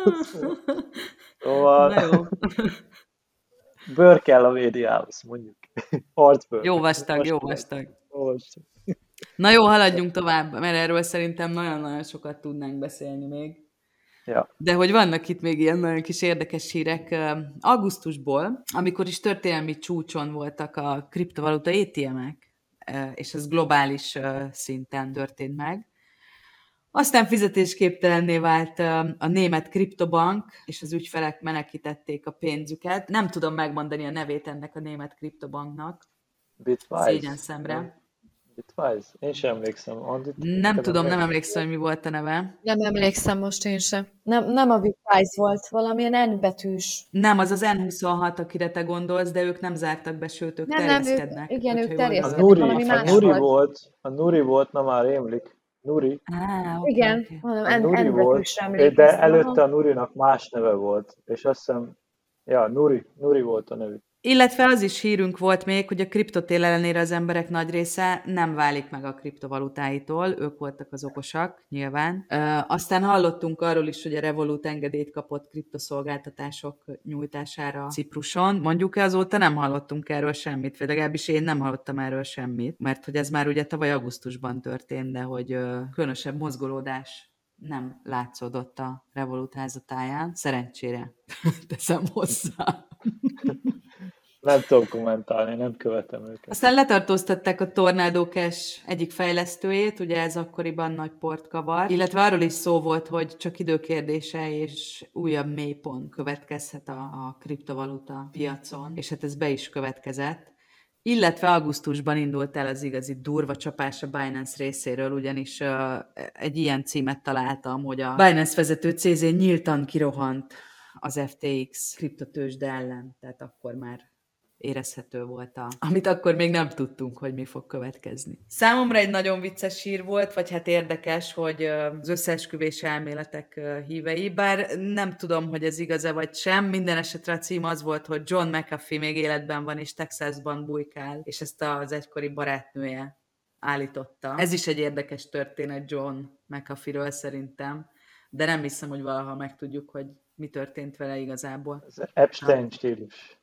Szóval Na jó. bőr kell a médiához, mondjuk. Arcbőr. Jó vastag, jó vastag. Na jó, haladjunk tovább, mert erről szerintem nagyon-nagyon sokat tudnánk beszélni még. Ja. De hogy vannak itt még ilyen nagyon kis érdekes hírek. Augusztusból, amikor is történelmi csúcson voltak a kriptovaluta ATM-ek, és ez globális szinten történt meg, aztán fizetésképtelenné vált a német kriptobank, és az ügyfelek menekítették a pénzüket. Nem tudom megmondani a nevét ennek a német kriptobanknak. Bitwise. Szégyen szemre. Bitwise? Én sem emlékszem. Andit, Nem tudom, nem emlékszem, hogy mi volt a neve. Nem emlékszem most én sem. Nem, nem a Bitwise volt, valamilyen N betűs. Nem, az az N26, akire te gondolsz, de ők nem zártak be, sőt, ők Nem, nem, ők- terjeszkednek. igen, ők A terjeszkednek. gondolom. Nuri, valami a más Nuri volt. volt, a Nuri volt, na már rémlik. Nuri, Á, oké, Igen, hanem a N, Nuri N volt, de előtte a Nurinak más neve volt, és azt hiszem, ja, Nuri, Nuri volt a nevük. Illetve az is hírünk volt még, hogy a kriptotél ellenére az emberek nagy része nem válik meg a kriptovalutáitól, ők voltak az okosak, nyilván. Ö, aztán hallottunk arról is, hogy a Revolut engedélyt kapott kriptoszolgáltatások nyújtására Cipruson. Mondjuk azóta nem hallottunk erről semmit, vagy legalábbis én nem hallottam erről semmit, mert hogy ez már ugye tavaly augusztusban történt, de hogy ö, különösebb mozgolódás nem látszódott a Revolut házatáján. Szerencsére teszem hozzá. Nem tudom kommentálni, nem követem őket. Aztán letartóztatták a Tornado egyik fejlesztőjét, ugye ez akkoriban nagy port kavar, illetve arról is szó volt, hogy csak időkérdése és újabb mélypont következhet a, a kriptovaluta piacon, és hát ez be is következett. Illetve augusztusban indult el az igazi durva csapás a Binance részéről, ugyanis uh, egy ilyen címet találtam, hogy a Binance vezető CZ nyíltan kirohant az FTX kriptotősde ellen, tehát akkor már érezhető volt, a, amit akkor még nem tudtunk, hogy mi fog következni. Számomra egy nagyon vicces sír volt, vagy hát érdekes, hogy az összeesküvés elméletek hívei, bár nem tudom, hogy ez igaz-e vagy sem, minden esetre a cím az volt, hogy John McAfee még életben van, és Texasban bujkál, és ezt az egykori barátnője állította. Ez is egy érdekes történet John McAfee-ről szerintem, de nem hiszem, hogy valaha megtudjuk, hogy mi történt vele igazából. Ez Epstein stílus.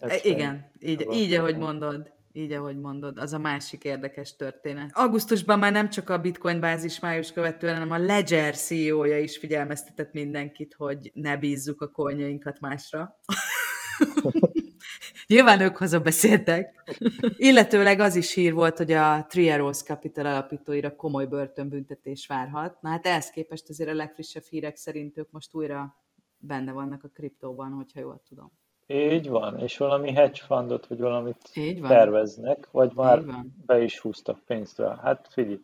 Epstein. Igen, így, így, ahogy mondod. Így, ahogy mondod, az a másik érdekes történet. Augusztusban már nem csak a Bitcoin bázis május követően, hanem a Ledger CEO-ja is figyelmeztetett mindenkit, hogy ne bízzuk a coinjainkat másra. Nyilván ők beszéltek. Illetőleg az is hír volt, hogy a Three Arrows Capital alapítóira komoly börtönbüntetés várhat. Na hát ehhez képest azért a legfrissebb hírek szerint ők most újra benne vannak a kriptóban, hogyha jól tudom. Így van, és valami hedge fundot, vagy valamit Így van. terveznek, vagy már be is húztak pénzt rá. Hát figyelj,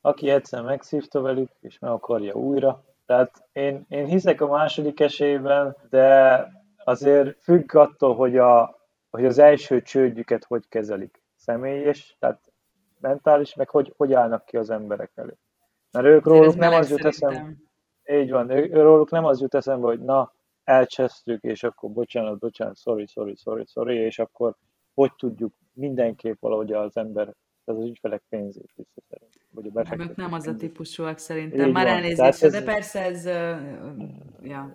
aki egyszer megszívta velük, és meg akarja újra, tehát én, én hiszek a második esélyben, de azért függ attól, hogy, a, hogy az első csődjüket hogy kezelik. Személyes, tehát mentális, meg hogy, hogy állnak ki az emberek elő. Mert ők róluk nem az jut eszembe, így van, ő, róluk nem az jut eszembe, hogy na, elcsesztük, és akkor bocsánat, bocsánat, sorry, sorry, sorry, sorry, és akkor hogy tudjuk mindenképp valahogy az ember, az ügyfelek pénzét visszaszerezni. Vagy a nem, ők nem az a típusúak szerintem, Így már elnézést, ez... de persze ez, uh, ja,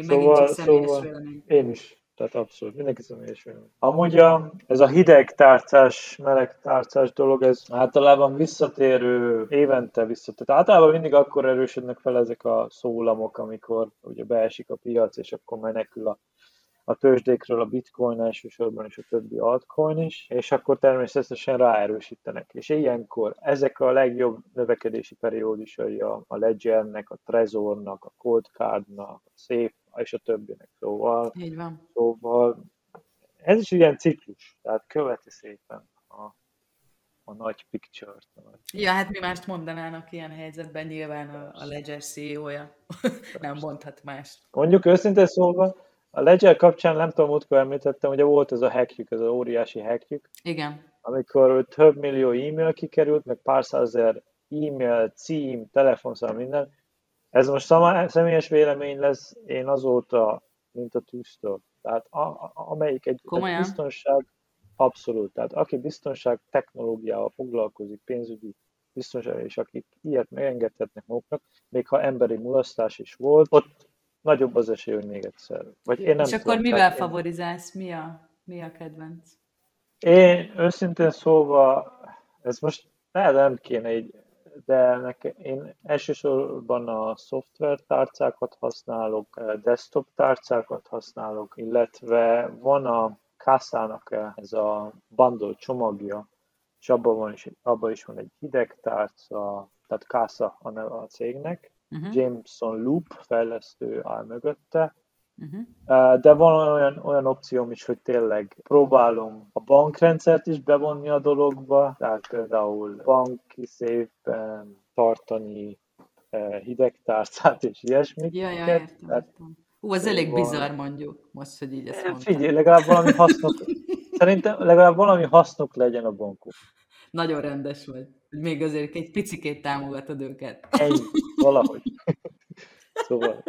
szóval, szóval Én is, tehát abszolút, mindenki személyes vélemény. Amúgy a, ez a hideg tárcás, meleg tárcás dolog, ez általában visszatérő, évente visszatérő. Általában mindig akkor erősödnek fel ezek a szólamok, amikor ugye beesik a piac, és akkor menekül a a tőzsdékről a bitcoin elsősorban, és a többi altcoin is, és akkor természetesen ráerősítenek. És ilyenkor ezek a legjobb növekedési periódusai a, a Ledgernek, a Trezornak, a Cold Cardnak, a Safe és a többinek. Szóval, Így van. szóval ez is ilyen ciklus, tehát követi szépen a, a nagy picture-t. Ja, hát mi mást mondanának ilyen helyzetben, nyilván a, a Ledger CEO-ja nem mondhat mást. Mondjuk őszintén szólva, a Ledger kapcsán nem tudom, múltkor említettem, ugye volt ez a hackjük, ez az óriási hackjük. Igen. Amikor több millió e-mail kikerült, meg pár százezer e-mail, cím, telefonszám, minden. Ez most személyes vélemény lesz, én azóta, mint a tűztől. Tehát a, a, amelyik egy, egy biztonság, abszolút. Tehát aki biztonság technológiával foglalkozik, pénzügyi biztonság, és akik ilyet megengedhetnek maguknak, még ha emberi mulasztás is volt, ott nagyobb az esély, hogy még egyszer. Vagy én nem És akkor tudom, mivel favorizálsz? Mi a, mi a kedvenc? Én őszintén szólva, ez most lehet nem kéne így, de nekem, én elsősorban a szoftver tárcákat használok, desktop tárcákat használok, illetve van a Kászának ez a bundle csomagja, és abban, van is, abban is van egy hideg tárca, tehát Kásza a neve a cégnek, uh-huh. Jameson Loop fejlesztő áll mögötte, uh-huh. de van olyan, olyan opcióm is, hogy tényleg próbálom a bankrendszert is bevonni a dologba, tehát például banki szépen tartani hidegtárcát és ilyesmit. Ja, ja, értem, tehát, Ú, az elég van... bizarr mondjuk, most, hogy így ezt mondtam. Figyelj, legalább valami hasznuk, szerintem legalább valami hasznuk legyen a bankok. Nagyon rendes vagy. Még azért egy picikét támogatod őket. Ennyi, valahogy. szóval.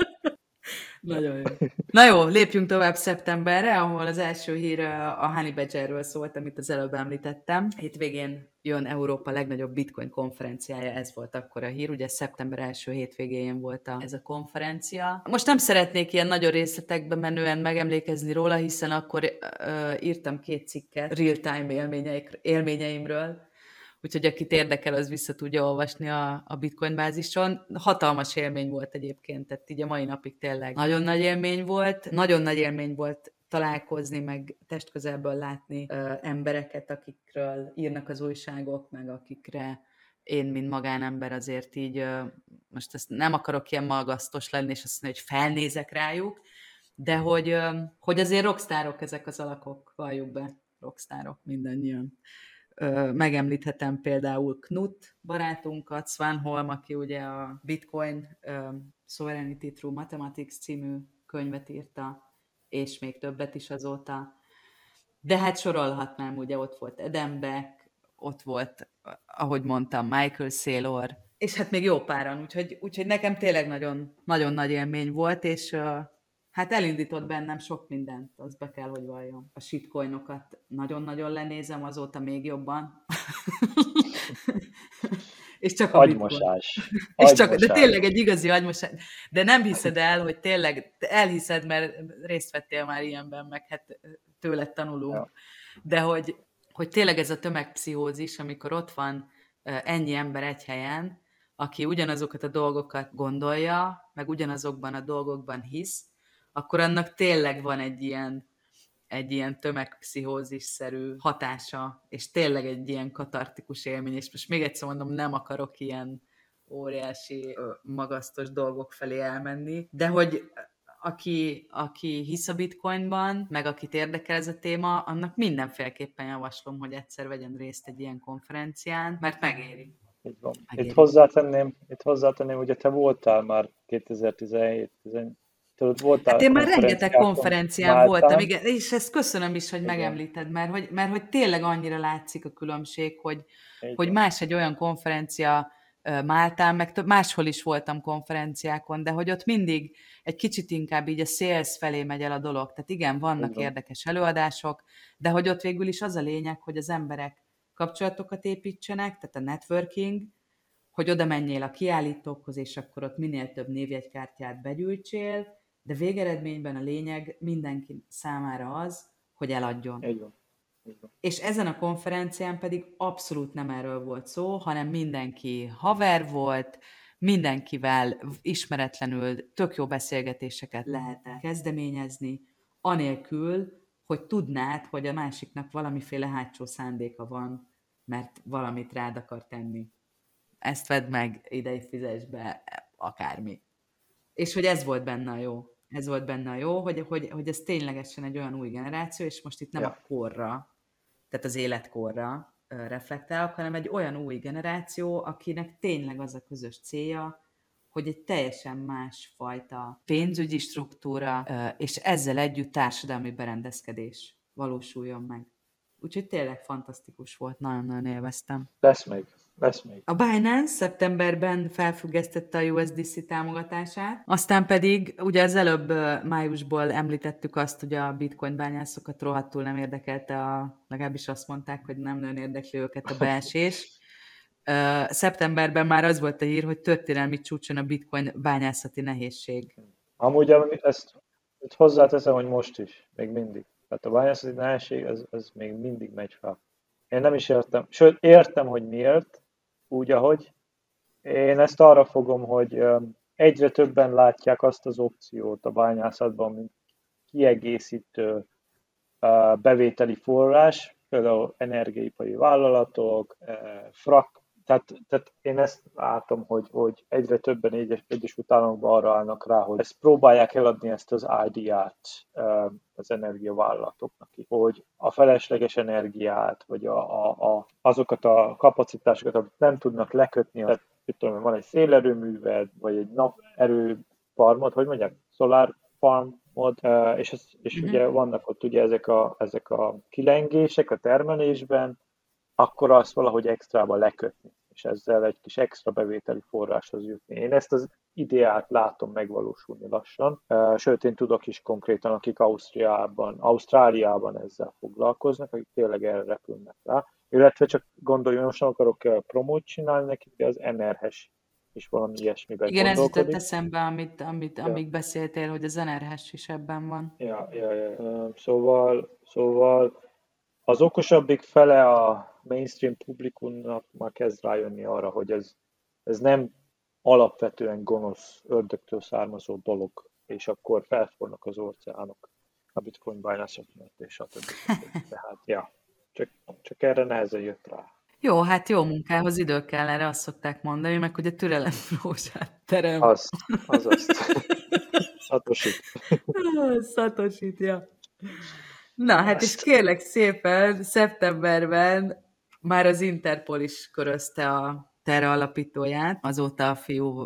Nagyon jó. Na jó, lépjünk tovább szeptemberre, ahol az első hír a Honey Badgerről szólt, amit az előbb említettem. Hétvégén jön Európa legnagyobb bitcoin konferenciája, ez volt akkor a hír, ugye szeptember első hétvégén volt a, ez a konferencia. Most nem szeretnék ilyen nagyon részletekbe menően megemlékezni róla, hiszen akkor uh, írtam két cikket real-time élményeimről, úgyhogy akit érdekel, az vissza tudja olvasni a, a Bitcoin bázison. Hatalmas élmény volt egyébként, tehát így a mai napig tényleg nagyon nagy élmény volt. Nagyon nagy élmény volt találkozni, meg testközelből látni ö, embereket, akikről írnak az újságok, meg akikre én, mint magánember azért így, ö, most ezt nem akarok ilyen magasztos lenni, és azt mondani, hogy felnézek rájuk, de hogy, ö, hogy azért rockstárok ezek az alakok, valljuk be, rockstárok mindannyian megemlíthetem például Knut barátunkat, Svanholm, aki ugye a Bitcoin Sovereignty Through Mathematics című könyvet írta, és még többet is azóta. De hát sorolhatnám, ugye ott volt Adam Beck, ott volt, ahogy mondtam, Michael Saylor, és hát még jó páran, úgyhogy, úgyhogy nekem tényleg nagyon, nagyon nagy élmény volt, és hát elindított bennem sok mindent, az be kell, hogy valljam. A shitcoinokat nagyon-nagyon lenézem, azóta még jobban. és csak a agymosás. És csak, de tényleg egy igazi agymosás. De nem hiszed el, hogy tényleg elhiszed, mert részt vettél már ilyenben, meg hát tőled tanulunk. Ja. De hogy, hogy tényleg ez a tömegpszichózis, amikor ott van ennyi ember egy helyen, aki ugyanazokat a dolgokat gondolja, meg ugyanazokban a dolgokban hisz, akkor annak tényleg van egy ilyen, egy ilyen tömegpszichózis-szerű hatása, és tényleg egy ilyen katartikus élmény, és most még egyszer mondom, nem akarok ilyen óriási, magasztos dolgok felé elmenni, de hogy aki, aki hisz a bitcoinban, meg akit érdekel ez a téma, annak mindenféleképpen javaslom, hogy egyszer vegyen részt egy ilyen konferencián, mert megéri. Így van. Itt hozzátenném, itt hozzátenném, hogy te voltál már 2017 Tudod, voltál hát én már rengeteg konferencián voltam, igen, és ezt köszönöm is, hogy igen. megemlíted, mert hogy, mert hogy tényleg annyira látszik a különbség, hogy, hogy más egy olyan konferencia Máltán, meg több, máshol is voltam konferenciákon, de hogy ott mindig egy kicsit inkább így a sales felé megy el a dolog. Tehát igen, vannak igen. érdekes előadások, de hogy ott végül is az a lényeg, hogy az emberek kapcsolatokat építsenek, tehát a networking, hogy oda menjél a kiállítókhoz, és akkor ott minél több névjegykártyát begyűjtsél, de végeredményben a lényeg mindenki számára az, hogy eladjon. Egy van. És ezen a konferencián pedig abszolút nem erről volt szó, hanem mindenki haver volt, mindenkivel ismeretlenül tök jó beszélgetéseket lehet kezdeményezni, anélkül, hogy tudnád, hogy a másiknak valamiféle hátsó szándéka van, mert valamit rád akar tenni. Ezt vedd meg, idei fizes be, akármi. És hogy ez volt benne a jó. Ez volt benne a jó, hogy, hogy, hogy ez ténylegesen egy olyan új generáció, és most itt nem ja. a korra, tehát az életkorra reflektálok, hanem egy olyan új generáció, akinek tényleg az a közös célja, hogy egy teljesen másfajta pénzügyi struktúra, és ezzel együtt társadalmi berendezkedés valósuljon meg. Úgyhogy tényleg fantasztikus volt, nagyon-nagyon élveztem. Lesz még lesz még. A Binance szeptemberben felfüggesztette a USDC támogatását, aztán pedig ugye az előbb májusból említettük azt, hogy a bitcoin bányászokat rohadtul nem érdekelte, a, legalábbis azt mondták, hogy nem nagyon érdekli őket a beesés. Uh, szeptemberben már az volt a hír, hogy történelmi csúcson a bitcoin bányászati nehézség. Amúgy ezt, ezt hozzáteszem, hogy most is, még mindig. Tehát a bányászati nehézség, ez, ez még mindig megy fel. Én nem is értem, sőt értem, hogy miért, úgy, ahogy. Én ezt arra fogom, hogy egyre többen látják azt az opciót a bányászatban, mint kiegészítő bevételi forrás, például energiaipari vállalatok, frak, tehát, tehát én ezt látom, hogy, hogy egyre többen egyes, Egyesült Államokban arra állnak rá, hogy ezt próbálják eladni ezt az ID-át az energiavállalatoknak, hogy a felesleges energiát, vagy a, a, a, azokat a kapacitásokat, amit nem tudnak lekötni, tehát tudom, van egy szélerőműved, vagy egy naperőfarmod, hogy mondják, solar farmod, és, ez, és mm-hmm. ugye vannak ott ugye ezek a, ezek a kilengések a termelésben, akkor azt valahogy extrába lekötni, és ezzel egy kis extra bevételi forráshoz jutni. Én ezt az ideát látom megvalósulni lassan, sőt én tudok is konkrétan, akik Ausztriában, Ausztráliában ezzel foglalkoznak, akik tényleg erre repülnek rá, illetve csak gondoljon, most nem akarok promót csinálni nekik, de az NRH-es is valami ilyesmiben Igen, ez jutott eszembe, amit, amit, ja. amíg beszéltél, hogy az NRH is ebben van. Ja, ja, ja. Szóval, szóval az okosabbik fele a mainstream publikumnak már kezd rájönni arra, hogy ez, ez nem alapvetően gonosz, ördögtől származó dolog, és akkor felfornak az óceánok a bitcoin bányászat miatt, és a többi. Tehát, ja, csak, csak erre nehezen jött rá. Jó, hát jó munkához idő kell, erre azt szokták mondani, meg hogy a türelem rózsát terem. Az, az azt. Szatosít. Szatosít, ja. Na, hát és kérlek szépen, szeptemberben már az Interpol is körözte a Terra alapítóját. Azóta a fiú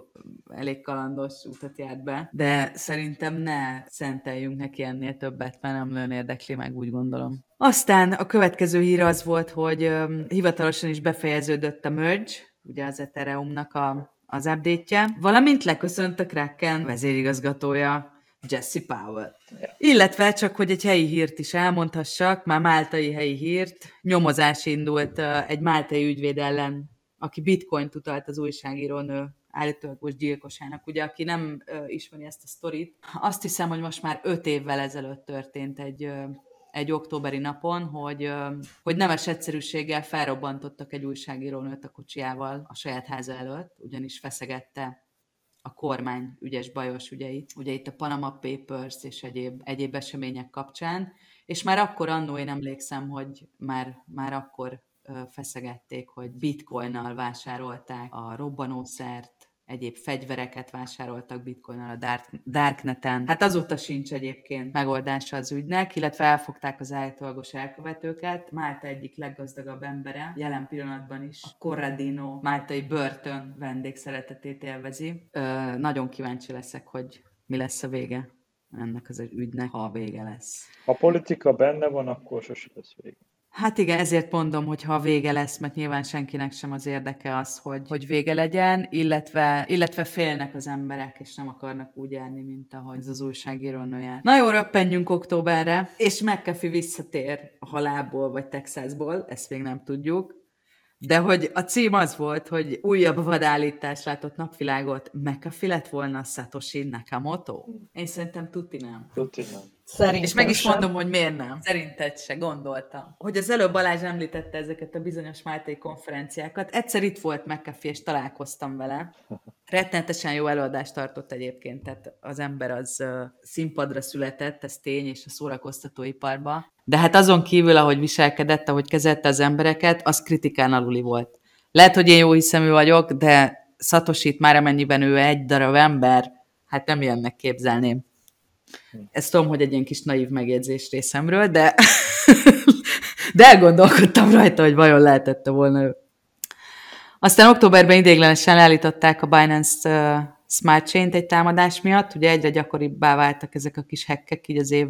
elég kalandos utat járt be, de szerintem ne szenteljünk neki ennél többet, mert nem nagyon érdekli meg, úgy gondolom. Aztán a következő hír az volt, hogy um, hivatalosan is befejeződött a merge, ugye az Ethereumnak a, az update-je, valamint leköszönt a Kraken vezérigazgatója, Jesse Powell. Yeah. Illetve csak, hogy egy helyi hírt is elmondhassak, már máltai helyi hírt, nyomozás indult egy máltai ügyvéd ellen, aki bitcoint utalt az újságírónő állítólagos gyilkosának, ugye, aki nem ismeri ezt a sztorit. Azt hiszem, hogy most már öt évvel ezelőtt történt egy, egy októberi napon, hogy, hogy nemes egyszerűséggel felrobbantottak egy újságírónőt a kocsiával a saját háza előtt, ugyanis feszegette a kormány ügyes bajos ügyeit, ugye itt a Panama Papers és egyéb, egyéb események kapcsán, és már akkor annó én emlékszem, hogy már, már akkor feszegették, hogy bitcoinnal vásárolták a robbanószert, egyéb fegyvereket vásároltak bitcoinnal a dark, darkneten. Hát azóta sincs egyébként megoldása az ügynek, illetve elfogták az állítólagos elkövetőket. Málta egyik leggazdagabb embere, jelen pillanatban is a Corradino máltai börtön vendégszeretetét élvezi. Ö, nagyon kíváncsi leszek, hogy mi lesz a vége ennek az ügynek, ha a vége lesz. Ha politika benne van, akkor sosem lesz vége. Hát igen, ezért mondom, hogy ha vége lesz, mert nyilván senkinek sem az érdeke az, hogy, hogy vége legyen, illetve, illetve félnek az emberek, és nem akarnak úgy járni, mint ahogy ez az újságíró jár. Na jó, röppenjünk októberre, és McAfee visszatér a halálból vagy Texasból, ezt még nem tudjuk, de hogy a cím az volt, hogy újabb vadállítás látott napvilágot, McAfee lett volna Satoshi Nakamoto? Én szerintem tuti nem. Tuti nem. Szerintem És meg is sem. mondom, hogy miért nem. Szerinted se gondoltam. Hogy az előbb Balázs említette ezeket a bizonyos Máltai konferenciákat. Egyszer itt volt McAfee, és találkoztam vele. Rettenetesen jó előadást tartott egyébként, tehát az ember az színpadra született, ez tény, és a szórakoztatóiparba. De hát azon kívül, ahogy viselkedett, ahogy kezelte az embereket, az kritikán aluli volt. Lehet, hogy én jó hiszemű vagyok, de Szatosit már amennyiben ő egy darab ember, hát nem ilyennek képzelném. Ezt tudom, hogy egy ilyen kis naív megjegyzés részemről, de, de elgondolkodtam rajta, hogy vajon lehetette volna ő. Aztán októberben idéglenesen leállították a Binance uh, Smart Chain-t egy támadás miatt, ugye egyre gyakoribbá váltak ezek a kis hekkek így az év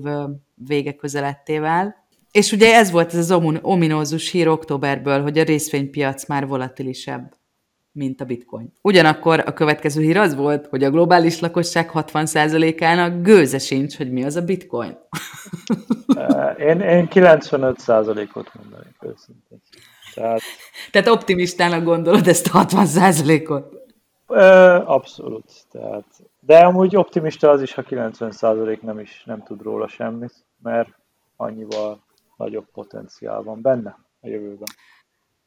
vége közelettével. És ugye ez volt ez az ominózus hír októberből, hogy a részvénypiac már volatilisebb mint a bitcoin. Ugyanakkor a következő hír az volt, hogy a globális lakosság 60%-ának gőze sincs, hogy mi az a bitcoin. én, én 95%-ot mondanék őszintén. Tehát, Tehát optimistának gondolod ezt a 60%-ot? Abszolút. Tehát, de amúgy optimista az is, ha 90% nem is nem tud róla semmit, mert annyival nagyobb potenciál van benne a jövőben.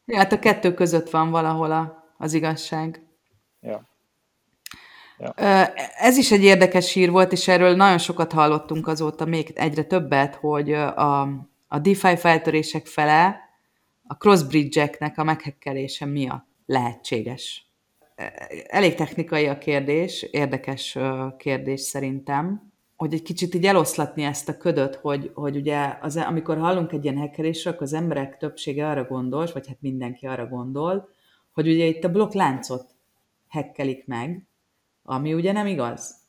Ja, hát a kettő között van valahol a az igazság. Ja. Ja. Ez is egy érdekes hír volt, és erről nagyon sokat hallottunk azóta, még egyre többet, hogy a, a DeFi feltörések fele a crossbridge-eknek a meghekkelése miatt lehetséges. Elég technikai a kérdés, érdekes kérdés szerintem, hogy egy kicsit így eloszlatni ezt a ködöt, hogy, hogy ugye az, amikor hallunk egy ilyen hackerésről, akkor az emberek többsége arra gondol, vagy hát mindenki arra gondol, hogy ugye itt a blokkláncot hekkelik meg, ami ugye nem igaz.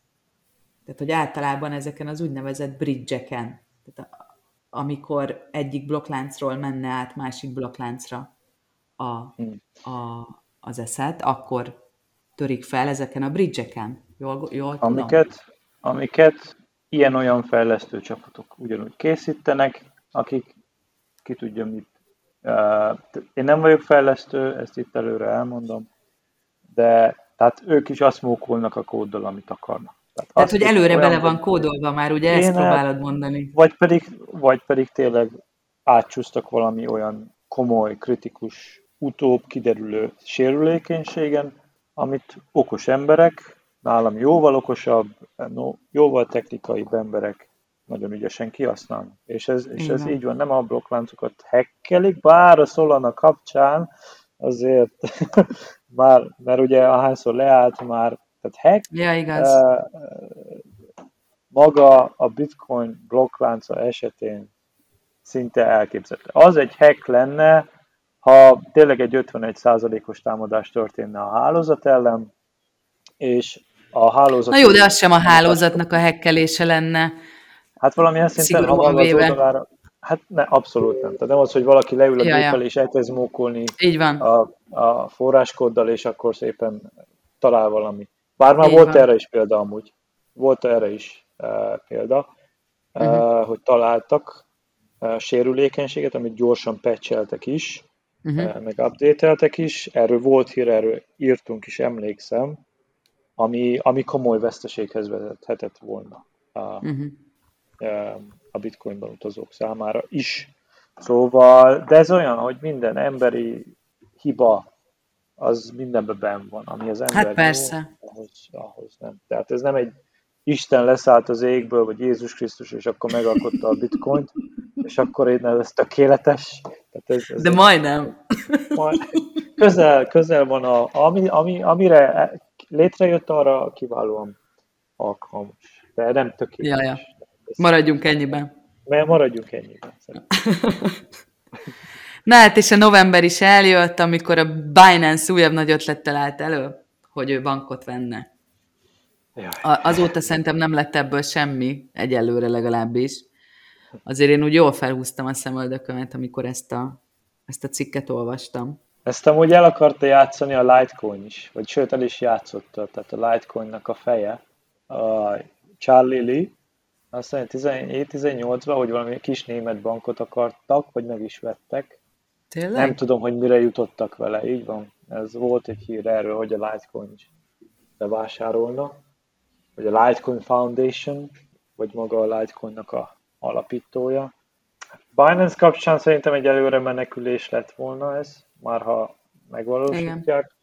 Tehát, hogy általában ezeken az úgynevezett bridge-eken, tehát amikor egyik blokkláncról menne át másik blokkláncra a, a, az eszet, akkor törik fel ezeken a bridge-eken. Jól, jól tudom? amiket, amiket ilyen-olyan fejlesztő csapatok ugyanúgy készítenek, akik ki tudja mit én nem vagyok fejlesztő, ezt itt előre elmondom, de tehát ők is azt mókolnak a kóddal, amit akarnak. Tehát, tehát hogy előre bele van kódolva már, ugye ezt próbálod mondani. Vagy pedig, vagy pedig tényleg átcsúsztak valami olyan komoly, kritikus, utóbb kiderülő sérülékenységen, amit okos emberek, nálam jóval okosabb, jóval technikai emberek nagyon ügyesen kihasználni. És ez, és ez így van, nem a blokkláncokat hekkelik, bár a Solana kapcsán azért már, mert ugye ahányszor leállt már, tehát hack, ja, igaz. Uh, maga a bitcoin blokklánca esetén szinte elképzelhető. Az egy hack lenne, ha tényleg egy 51%-os támadás történne a hálózat ellen, és a hálózat... Na jó, de az sem a hálózatnak a hekkelése lenne. Hát valamilyen szinten, ha az oldalára, Hát ne, abszolút nem. Tehát nem az, hogy valaki leül a ja, géppel ja. és elkezd mókolni Így van. A, a forráskóddal, és akkor szépen talál valami. Bár már Így volt van. erre is példa amúgy. Volt erre is uh, példa, uh-huh. hogy találtak uh, sérülékenységet, amit gyorsan patcheltek is, uh-huh. uh, meg updateltek is. Erről volt hír, erről írtunk is, emlékszem, ami, ami komoly veszteséghez vezethetett volna. Uh, uh-huh. Uh, a bitcoinban utazók számára is. Szóval, de ez olyan, hogy minden emberi hiba az mindenben benn van, ami az ember hát persze. Jó, ahhoz, ahhoz nem. Tehát ez nem egy Isten leszállt az égből, vagy Jézus Krisztus, és akkor megalkotta a bitcoint, és akkor én ez tökéletes. Tehát ez, ez De majdnem. Majd, közel, közel van, a, ami, ami, amire létrejött, arra kiválóan alkalmas. De nem tökéletes. Ja, ja. Maradjunk ennyiben. Mert maradjunk ennyiben. Na hát, és a november is eljött, amikor a Binance újabb nagy ötlettel állt elő, hogy ő bankot venne. A, azóta szerintem nem lett ebből semmi, egyelőre legalábbis. Azért én úgy jól felhúztam a szemöldökömet, amikor ezt a, ezt a cikket olvastam. Ezt amúgy el akarta játszani a Litecoin is, vagy sőt el is játszotta, tehát a Litecoinnak a feje, a Charlie Lee, aztán 17-18-ban, hogy valami kis német bankot akartak, vagy meg is vettek. Tényleg? Nem tudom, hogy mire jutottak vele, így van. Ez volt egy hír erről, hogy a Litecoin bevásárolna, vagy a Litecoin Foundation, vagy maga a Litecoinnak a alapítója. Binance kapcsán szerintem egy előre menekülés lett volna ez, már ha megvalósítják.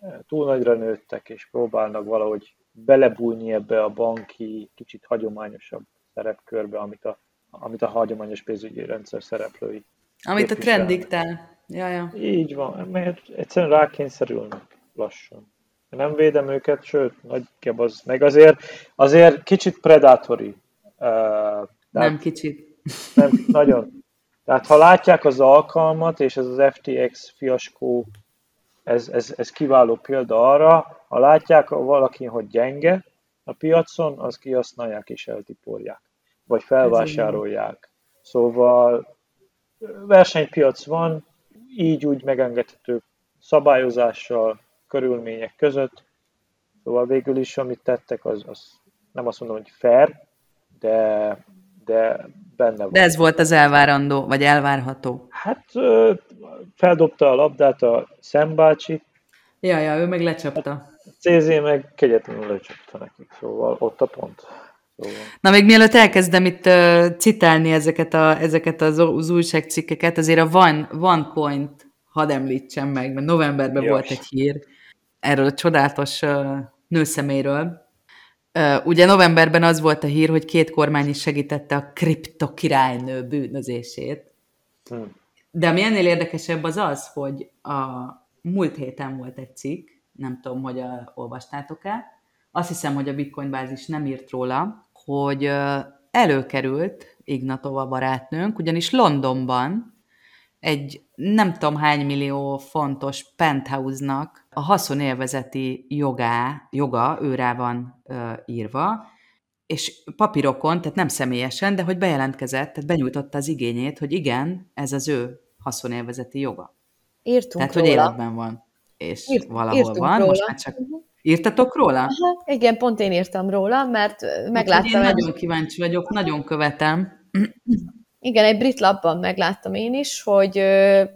Igen. Túl nagyra nőttek, és próbálnak valahogy belebújni ebbe a banki, kicsit hagyományosabb szerepkörbe, amit a, amit a hagyományos pénzügyi rendszer szereplői. Amit a trend diktál. Ja, ja. Így van, mert egyszerűen rákényszerülnek lassan. Nem védem őket, sőt, nagyjából az, meg azért, azért kicsit predátori. Uh, nem kicsit. Nem, nagyon. Tehát ha látják az alkalmat, és ez az FTX fiaskó, ez, ez, ez kiváló példa arra, ha látják valaki, hogy gyenge a piacon, az kihasználják és eltiporják, vagy felvásárolják. Szóval versenypiac van, így úgy megengedhető szabályozással, körülmények között. Szóval végül is, amit tettek, az, az nem azt mondom, hogy fair, de, de benne van. De ez volt az elvárandó, vagy elvárható? Hát feldobta a labdát a szembácsi. Ja, ja, ő meg lecsapta. CZ meg kegyetlenül lecsapta nekik, szóval ott a pont. Szóval. Na még mielőtt elkezdem itt uh, citálni ezeket, a, ezeket az, az újságcikkeket, azért a One, OnePoint hadd említsem meg, mert novemberben Jas. volt egy hír erről a csodálatos uh, nőszeméről. Ugye novemberben az volt a hír, hogy két kormány is segítette a kripto királynő bűnözését. Hmm. De ami ennél érdekesebb az az, hogy a múlt héten volt egy cikk, nem tudom, hogy a, olvastátok-e. Azt hiszem, hogy a Bitcoin bázis nem írt róla, hogy előkerült Ignatova barátnőnk, ugyanis Londonban egy nem tudom hány millió fontos penthouse-nak a haszonélvezeti jogá, joga őrá van ö, írva, és papírokon, tehát nem személyesen, de hogy bejelentkezett, tehát benyújtotta az igényét, hogy igen, ez az ő haszonélvezeti joga. Írtunk Tehát, róla. hogy életben van és Írt, valahol van, róla. most már csak... Uh-huh. Írtatok róla? Aha, igen, pont én írtam róla, mert megláttam... Hát, én nagyon kíváncsi vagyok, nagyon követem. Igen, egy brit labban megláttam én is, hogy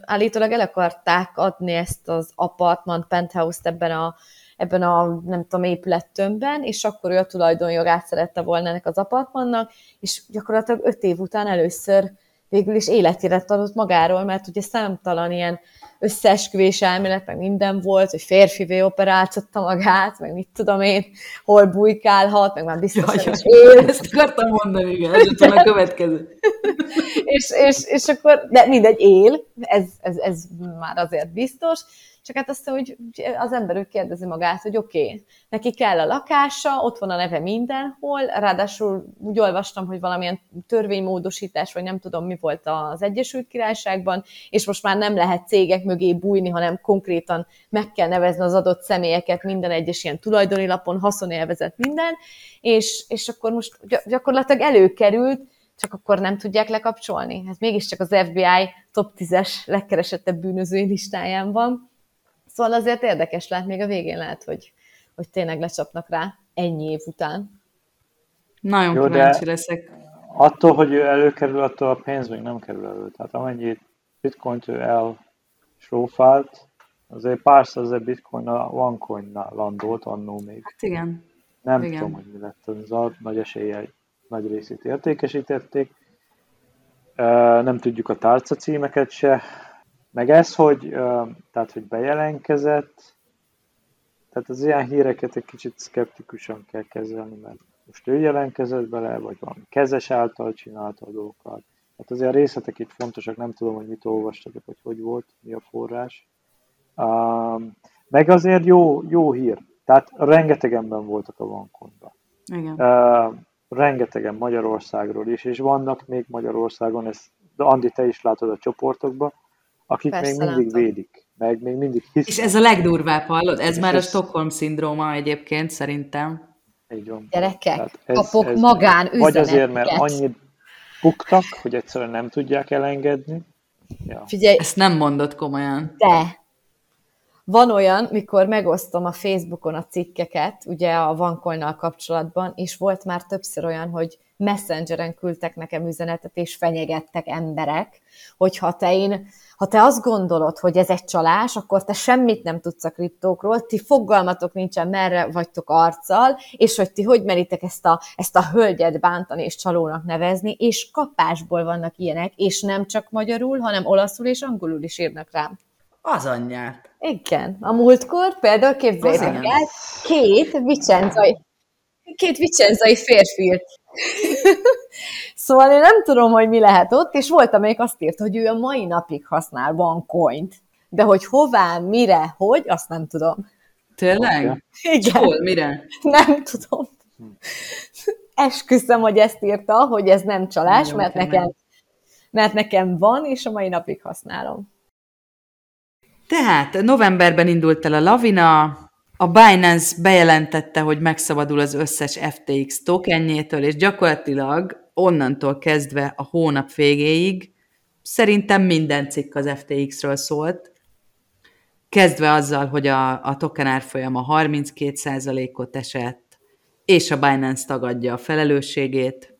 állítólag el akarták adni ezt az apartment penthouse-t ebben a, ebben a, nem tudom, épülettömbben, és akkor ő a tulajdonjogát szerette volna ennek az apartmannak, és gyakorlatilag öt év után először végül is életéret adott magáról, mert ugye számtalan ilyen összeesküvés elmélet, meg minden volt, hogy férfivé operáltatta magát, meg mit tudom én, hol bujkálhat, meg már biztos, Jaj, hogy jaj. él. Ezt akartam mondani, igen, ez volna a következő. és, és, és akkor, de mindegy, él, ez, ez, ez már azért biztos, csak hát azt hogy az ember úgy kérdezi magát, hogy oké, okay, neki kell a lakása, ott van a neve mindenhol, ráadásul úgy olvastam, hogy valamilyen törvénymódosítás, vagy nem tudom mi volt az Egyesült Királyságban, és most már nem lehet cégek mögé bújni, hanem konkrétan meg kell nevezni az adott személyeket minden egyes ilyen tulajdoni lapon, haszonélvezet minden, és, és akkor most gyakorlatilag előkerült, csak akkor nem tudják lekapcsolni. Ez mégiscsak az FBI top 10-es legkeresettebb bűnözői listáján van. Szóval azért érdekes lehet, még a végén lehet, hogy, hogy tényleg lecsapnak rá ennyi év után. Nagyon Jó, kíváncsi leszek. Attól, hogy ő előkerül, attól a pénz még nem kerül elő. Tehát amennyi bitcoint ő elsrófált, azért pár százezer bitcoin a OneCoin-nál landolt annó még. Hát igen. Nem igen. tudom, hogy mi lett az a nagy esélye, nagy részét értékesítették. Nem tudjuk a tárca címeket se, meg ez, hogy, tehát, hogy bejelentkezett, tehát az ilyen híreket egy kicsit szkeptikusan kell kezelni, mert most ő jelentkezett bele, vagy valami kezes által csinálta a dolgokat. Hát azért a részletek itt fontosak, nem tudom, hogy mit olvastatok, hogy hogy volt, mi a forrás. meg azért jó, jó hír. Tehát rengetegenben voltak a bankonban. Igen. Uh, rengetegen Magyarországról is, és vannak még Magyarországon, ezt, de Andi, te is látod a csoportokban, akik Persze, még mindig látom. védik, meg még mindig hisznek. És ez a legdurvább, hallod? Ez és már ez... a Stockholm-szindróma egyébként szerintem. Így van. Gyerekek, ez, kapok ez, magán üzeneteket. Vagy azért, mert annyit buktak, hogy egyszerűen nem tudják elengedni. Ja. Figyelj, ezt nem mondod komolyan. De, van olyan, mikor megosztom a Facebookon a cikkeket, ugye a vankolnal kapcsolatban, és volt már többször olyan, hogy messengeren küldtek nekem üzenetet, és fenyegettek emberek, hogy ha te, én, ha te azt gondolod, hogy ez egy csalás, akkor te semmit nem tudsz a kriptókról, ti fogalmatok nincsen, merre vagytok arccal, és hogy ti hogy meritek ezt a, ezt a hölgyet bántani és csalónak nevezni, és kapásból vannak ilyenek, és nem csak magyarul, hanem olaszul és angolul is írnak rám. Az anyját. Igen. A múltkor például képzeljétek el, két vicenzai, két vicenzai férfi szóval én nem tudom, hogy mi lehet ott, és volt, amelyik azt írt, hogy ő a mai napig használ OneCoin-t. De hogy hová, mire, hogy, azt nem tudom. Tényleg? Igen. Hol, mire? Nem tudom. Esküszöm, hogy ezt írta, hogy ez nem csalás, mert nekem, mert nekem van, és a mai napig használom. Tehát novemberben indult el a lavina, a Binance bejelentette, hogy megszabadul az összes FTX tokenjétől, és gyakorlatilag onnantól kezdve a hónap végéig szerintem minden cikk az FTX-ről szólt, kezdve azzal, hogy a, a token árfolyama 32%-ot esett, és a Binance tagadja a felelősségét.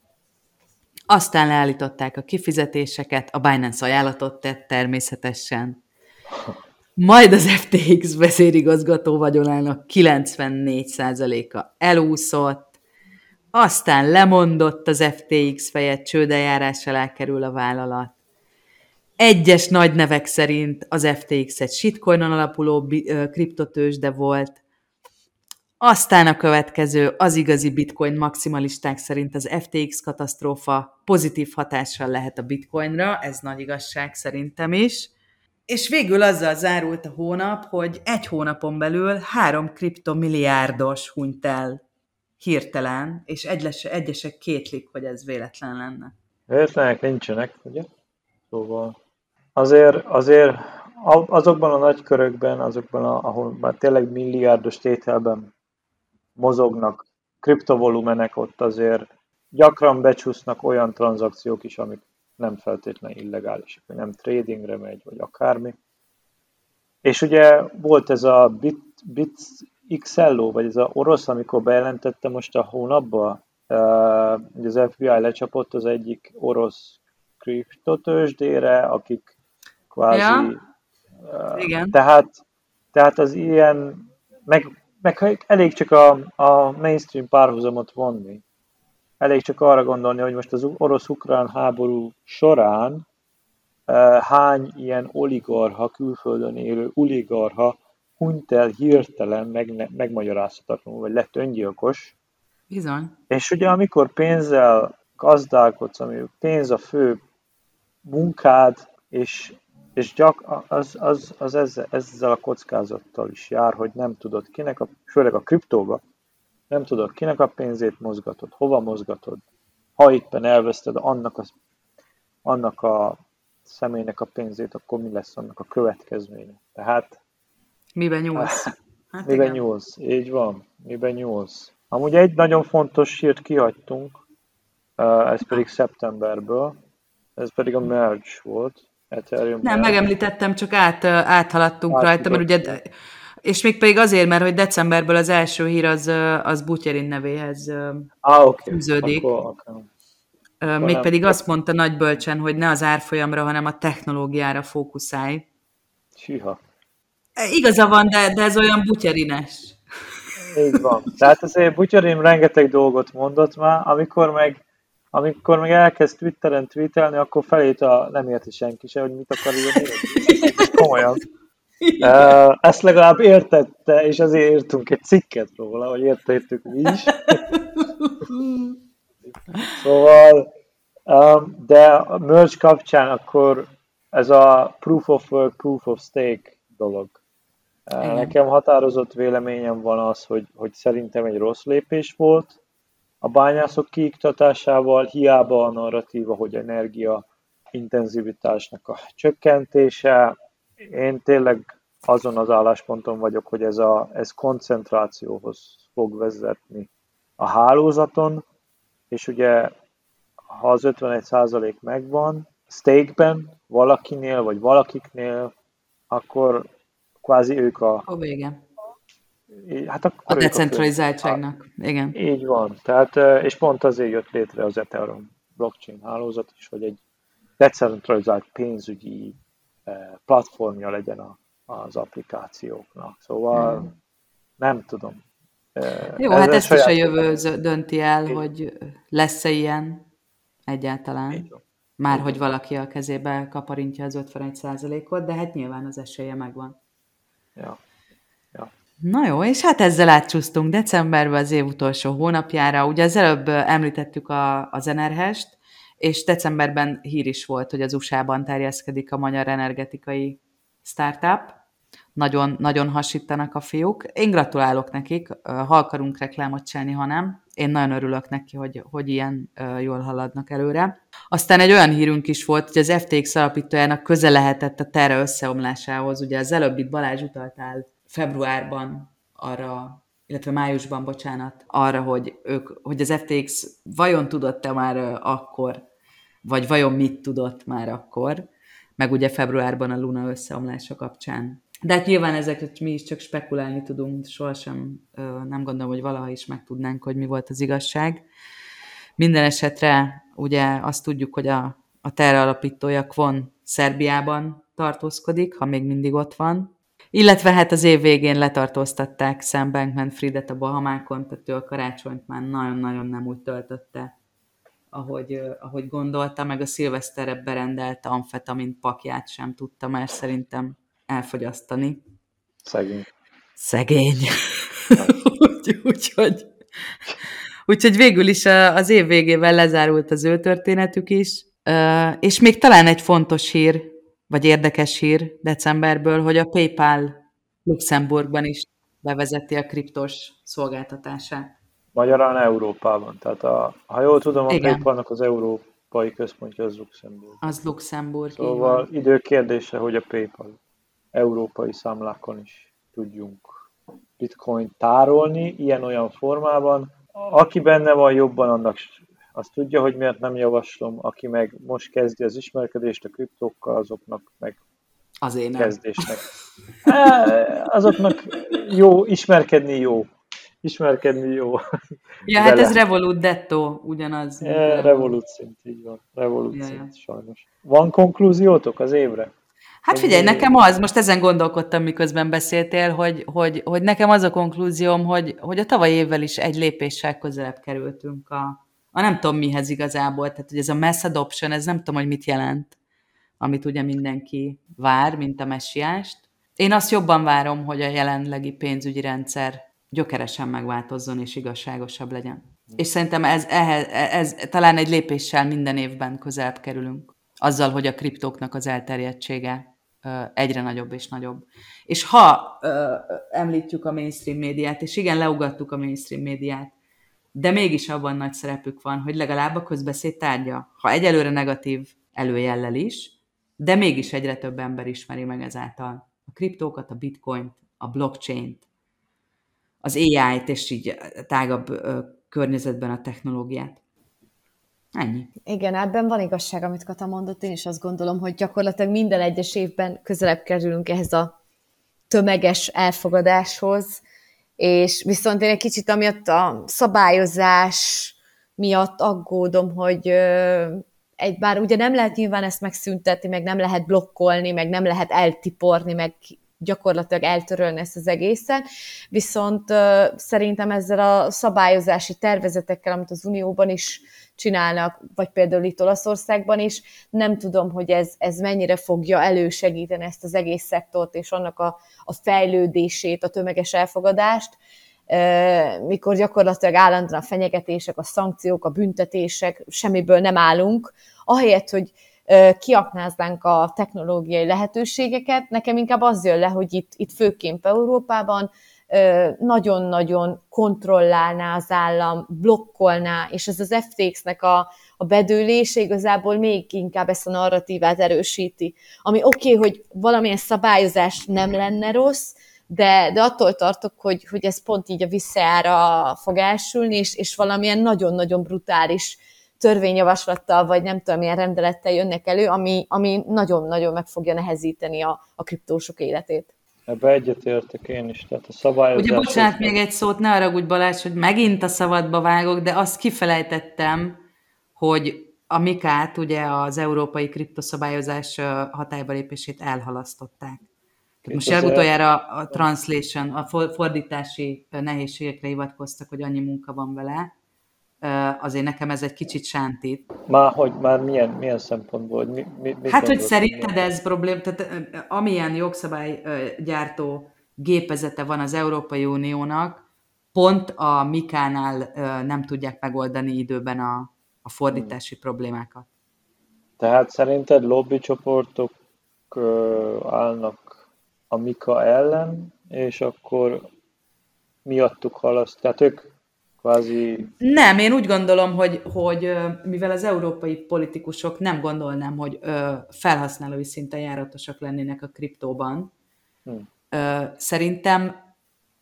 Aztán leállították a kifizetéseket, a Binance ajánlatot tett természetesen majd az FTX vezérigazgató vagyonának 94%-a elúszott, aztán lemondott az FTX fejet, csődejárás alá kerül a vállalat. Egyes nagy nevek szerint az FTX egy shitcoinon alapuló kriptotősde volt, aztán a következő, az igazi bitcoin maximalisták szerint az FTX katasztrófa pozitív hatással lehet a bitcoinra, ez nagy igazság szerintem is. És végül azzal zárult a hónap, hogy egy hónapon belül három kriptomilliárdos hunyt el hirtelen, és egyes, egyesek kétlik, hogy ez véletlen lenne. Véletlenek nincsenek, ugye? Szóval azért, azért azokban a nagy körökben, azokban, a, ahol már tényleg milliárdos tételben mozognak kriptovolumenek, ott azért gyakran becsúsznak olyan tranzakciók is, amik nem feltétlenül illegális, hogy nem tradingre megy, vagy akármi. És ugye volt ez a Bit, Bit XLO, vagy ez a orosz, amikor bejelentette most a hónapban, hogy az FBI lecsapott az egyik orosz kriptotősdére, akik kvázi... Ja. Uh, Igen. Tehát, tehát az ilyen, meg, meg elég csak a, a mainstream párhuzamot vonni, Elég csak arra gondolni, hogy most az orosz-ukrán háború során hány ilyen oligarha, külföldön élő oligarha hunyt el hirtelen, meg, megmagyarázhatatlanul, vagy lett öngyilkos. Bizony. És ugye amikor pénzzel gazdálkodsz, ami pénz a fő munkád, és, és gyak, az, az, az ezzel, ezzel a kockázattal is jár, hogy nem tudod kinek, a, főleg a kriptóba, nem tudod kinek a pénzét mozgatod, hova mozgatod, ha éppen elveszted annak a, annak a személynek a pénzét, akkor mi lesz annak a következménye. Tehát... Miben nyúlsz? Hát miben igen. nyúlsz, így van, miben nyúlsz. Amúgy egy nagyon fontos hírt kihagytunk, ez pedig szeptemberből, ez pedig a merge volt. Ethereum Nem, megemlítettem, csak át, áthaladtunk Át rajta, mert ugye, és még pedig azért, mert hogy decemberből az első hír az, az Butyerin nevéhez ah, okay. fűződik. Akkor. Mégpedig azt mondta nagy bölcsen, hogy ne az árfolyamra, hanem a technológiára fókuszálj. Siha. E, igaza van, de, de ez olyan butyerines. Így van. Tehát azért Butyerin rengeteg dolgot mondott már, amikor meg amikor meg elkezd Twitteren tweetelni, akkor felét a nem érti senki se, hogy mit akar írni. Komolyan. Ezt legalább értette, és azért írtunk egy cikket róla, hogy értettük mi is. Szóval, um, de a merge kapcsán akkor ez a proof of work, proof of stake dolog. Uh, Igen. Nekem határozott véleményem van az, hogy, hogy szerintem egy rossz lépés volt a bányászok kiiktatásával, hiába a narratíva, hogy energia intenzivitásnak a csökkentése. Én tényleg azon az állásponton vagyok, hogy ez, a, ez koncentrációhoz fog vezetni a hálózaton, és ugye ha az 51% megvan, stake-ben valakinél, vagy valakiknél, akkor kvázi ők a... A vége. Hát akkor a decentralizáltságnak, a, igen. Így van, tehát, és pont azért jött létre az Ethereum blockchain hálózat is, hogy egy decentralizált pénzügyi platformja legyen a, az applikációknak. Szóval hmm. nem tudom, jó, hát ezt is a jövő dönti el, én. hogy lesz-e ilyen egyáltalán. Már hogy valaki a kezébe kaparintja az 51%-ot, de hát nyilván az esélye megvan. Ja. ja. Na jó, és hát ezzel átcsúsztunk decemberbe az év utolsó hónapjára. Ugye az előbb említettük a, az Enerhest, és decemberben hír is volt, hogy az USA-ban terjeszkedik a magyar energetikai startup, nagyon, nagyon hasítanak a fiúk. Én gratulálok nekik, ha akarunk reklámot csinálni, ha nem. Én nagyon örülök neki, hogy, hogy ilyen jól haladnak előre. Aztán egy olyan hírünk is volt, hogy az FTX alapítójának köze lehetett a terre összeomlásához. Ugye az előbb itt Balázs utaltál februárban arra, illetve májusban, bocsánat, arra, hogy, ők, hogy az FTX vajon tudott-e már akkor, vagy vajon mit tudott már akkor, meg ugye februárban a Luna összeomlása kapcsán de hát nyilván ezeket mi is csak spekulálni tudunk, sohasem nem gondolom, hogy valaha is megtudnánk, hogy mi volt az igazság. Minden esetre ugye azt tudjuk, hogy a, a terra alapítója Kvon Szerbiában tartózkodik, ha még mindig ott van. Illetve hát az év végén letartóztatták Sam Bankman-Friedet a Bahamákon, tehát ő a karácsonyt már nagyon-nagyon nem úgy töltötte, ahogy, ahogy gondolta, meg a szilveszterre berendelt amfetamin pakját sem tudta már szerintem elfogyasztani. Szegény. Szegény. Úgyhogy úgy, úgyhogy végül is az év végével lezárult az ő történetük is, és még talán egy fontos hír, vagy érdekes hír decemberből, hogy a PayPal Luxemburgban is bevezeti a kriptos szolgáltatását. Magyarán Európában. Tehát a, ha jól tudom, a. PayPalnak az európai központja az Luxemburg. Az Luxemburg. Szóval idő kérdése, hogy a PayPal európai számlákon is tudjunk bitcoin tárolni, ilyen-olyan formában. Aki benne van jobban, annak azt tudja, hogy miért nem javaslom, aki meg most kezdi az ismerkedést a kriptókkal, azoknak meg Azért nem. kezdésnek. azoknak jó, ismerkedni jó. Ismerkedni jó. Ja, hát ez Revolut Detto, ugyanaz. E, Revolut szint, így van. Revolut ja, szint, ja. sajnos. Van konklúziótok az évre? Hát figyelj, nekem az, most ezen gondolkodtam, miközben beszéltél, hogy, hogy, hogy nekem az a konklúzióm, hogy, hogy a tavaly évvel is egy lépéssel közelebb kerültünk a, a nem tudom mihez igazából, tehát hogy ez a mass adoption, ez nem tudom, hogy mit jelent. amit ugye mindenki vár, mint a messiást. Én azt jobban várom, hogy a jelenlegi pénzügyi rendszer gyökeresen megváltozzon és igazságosabb legyen. És szerintem ez, ez, ez talán egy lépéssel minden évben közelebb kerülünk. Azzal, hogy a kriptóknak az elterjedtsége egyre nagyobb és nagyobb. És ha említjük a mainstream médiát, és igen, leugattuk a mainstream médiát, de mégis abban nagy szerepük van, hogy legalább a közbeszéd tárgya, ha egyelőre negatív előjellel is, de mégis egyre több ember ismeri meg ezáltal a kriptókat, a bitcoint, a blockchain-t, az AI-t, és így tágabb környezetben a technológiát. Ennyi. Igen, ebben van igazság, amit Kata mondott. Én is azt gondolom, hogy gyakorlatilag minden egyes évben közelebb kerülünk ehhez a tömeges elfogadáshoz, és viszont én egy kicsit amiatt a szabályozás miatt aggódom, hogy egy, bár ugye nem lehet nyilván ezt megszüntetni, meg nem lehet blokkolni, meg nem lehet eltiporni, meg gyakorlatilag eltörölni ezt az egészet, viszont szerintem ezzel a szabályozási tervezetekkel, amit az Unióban is csinálnak, vagy például itt Olaszországban is, nem tudom, hogy ez, ez mennyire fogja elősegíteni ezt az egész szektort és annak a, a fejlődését, a tömeges elfogadást, mikor gyakorlatilag állandóan a fenyegetések, a szankciók, a büntetések, semmiből nem állunk, ahelyett, hogy kiaknáznánk a technológiai lehetőségeket, nekem inkább az jön le, hogy itt, itt főként Európában nagyon-nagyon kontrollálná az állam, blokkolná, és ez az FTX-nek a, a bedőlése igazából még inkább ezt a narratívát erősíti. Ami oké, okay, hogy valamilyen szabályozás nem lenne rossz, de, de attól tartok, hogy, hogy ez pont így a visszaára fog elsülni, és, és valamilyen nagyon-nagyon brutális törvényjavaslattal, vagy nem tudom, milyen rendelettel jönnek elő, ami, ami nagyon-nagyon meg fogja nehezíteni a, a kriptósok életét. Ebbe egyetértek én is, tehát a szabályozás... Ugye bocsánat, még egy szót, ne haragudj Balázs, hogy megint a szabadba vágok, de azt kifelejtettem, hogy a Mikát, ugye az európai kriptoszabályozás hatályba lépését elhalasztották. Tehát most legutoljára a translation, a fordítási nehézségekre hivatkoztak, hogy annyi munka van vele, azért nekem ez egy kicsit sántít. Már hogy már milyen, milyen szempontból? Mi, mi, mit hát, hogy szerinted ez problém, tehát amilyen jogszabálygyártó gépezete van az Európai Uniónak, pont a Mikánál nem tudják megoldani időben a, a fordítási hmm. problémákat. Tehát szerinted lobbycsoportok állnak a Mika ellen, és akkor miattuk halaszt, tehát ők kvázi... Nem, én úgy gondolom, hogy, hogy mivel az európai politikusok nem gondolnám, hogy felhasználói szinten járatosak lennének a kriptóban, hmm. szerintem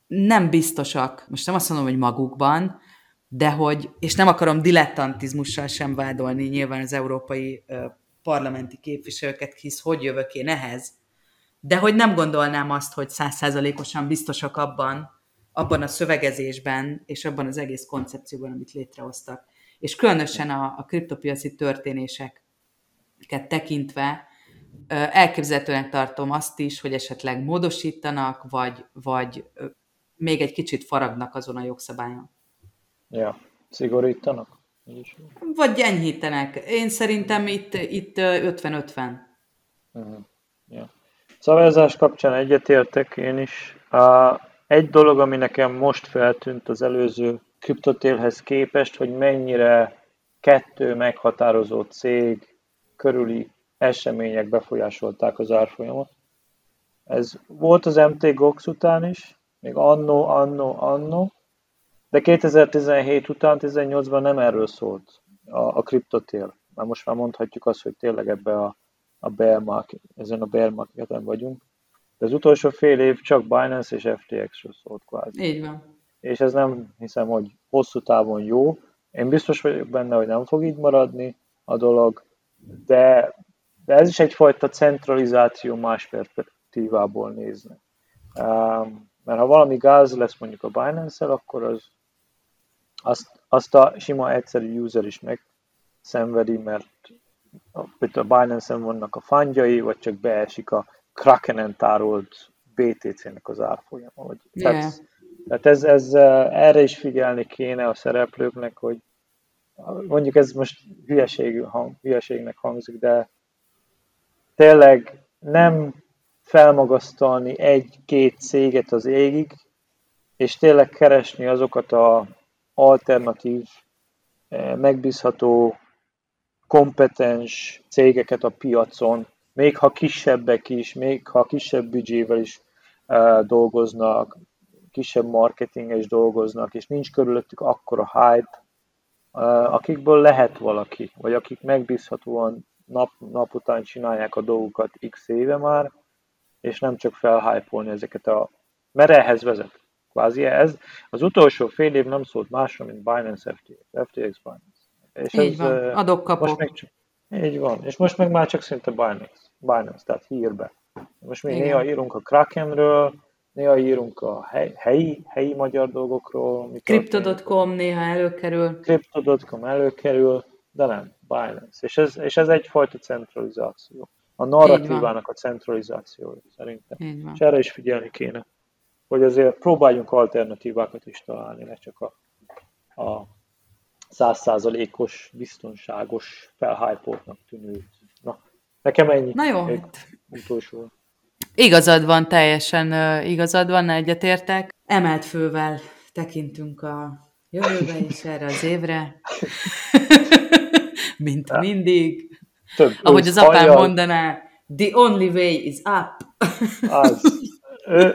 nem biztosak, most nem azt mondom, hogy magukban, de hogy, és nem akarom dilettantizmussal sem vádolni nyilván az európai parlamenti képviselőket, hisz hogy jövök én ehhez, de hogy nem gondolnám azt, hogy százszázalékosan biztosak abban, abban a szövegezésben és abban az egész koncepcióban, amit létrehoztak. És különösen a, a kriptopiaci történéseket tekintve elképzelhetően tartom azt is, hogy esetleg módosítanak, vagy, vagy még egy kicsit faragnak azon a jogszabályon. Ja, szigorítanak? Vagy enyhítenek. Én szerintem itt, itt 50-50. Uh-huh. Ja. Szavazás kapcsán egyetértek én is. A, egy dolog, ami nekem most feltűnt az előző kriptotélhez képest, hogy mennyire kettő meghatározó cég körüli események befolyásolták az árfolyamot. Ez volt az MT Gox után is, még annó, annó, annó, de 2017 után, 18-ban nem erről szólt a, a kriptotél. Már most már mondhatjuk azt, hogy tényleg ebbe a, a bear market, ezen a bear marketen vagyunk. De az utolsó fél év csak Binance és FTX-ről szólt kvázi. Így van. És ez nem hiszem, hogy hosszú távon jó. Én biztos vagyok benne, hogy nem fog így maradni a dolog, de, de ez is egyfajta centralizáció más perspektívából nézne. Um, mert ha valami gáz lesz mondjuk a Binance-el, akkor az, azt, azt a sima egyszerű user is megszenvedi, mert a Binance-en vannak a fandjai, vagy csak beesik a Krakenen tárolt BTC-nek az árfolyama. Vagy, yeah. tehát, tehát ez, ez, erre is figyelni kéne a szereplőknek, hogy mondjuk ez most hülyeség, hang, hülyeségnek hangzik, de tényleg nem felmagasztalni egy-két céget az égig, és tényleg keresni azokat a alternatív, eh, megbízható, kompetens cégeket a piacon, még ha kisebbek is, még ha kisebb büdzsével is uh, dolgoznak, kisebb marketinges dolgoznak, és nincs körülöttük akkora hype, uh, akikből lehet valaki, vagy akik megbízhatóan nap, nap után csinálják a dolgokat x éve már, és nem csak felhypolni ezeket a... Mert ehhez vezet. Kvázi ez. Az utolsó fél év nem szólt másra, mint Binance FTX, FTX Binance. És Így ez, van, adok kapok. Most még csak, így van, és most meg már csak szinte Binance, Binance tehát hírbe. Most még Igen. néha írunk a Krakenről, néha írunk a hely, helyi, helyi magyar dolgokról. Crypto.com néha előkerül. Crypto.com előkerül, de nem, Binance. És ez, és ez egyfajta centralizáció. A narratívának a centralizációja szerintem. És erre is figyelni kéne. Hogy azért próbáljunk alternatívákat is találni, ne csak a, a százszázalékos, biztonságos, felhájpoltnak tűnő. Nekem ennyi. Na jó. Utolsó. Igazad van, teljesen igazad van, egyetértek. Emelt fővel tekintünk a jövőbe és erre az évre. Mint ja. mindig. Több Ahogy az apám hajjal. mondaná, the only way is up. az. Ő,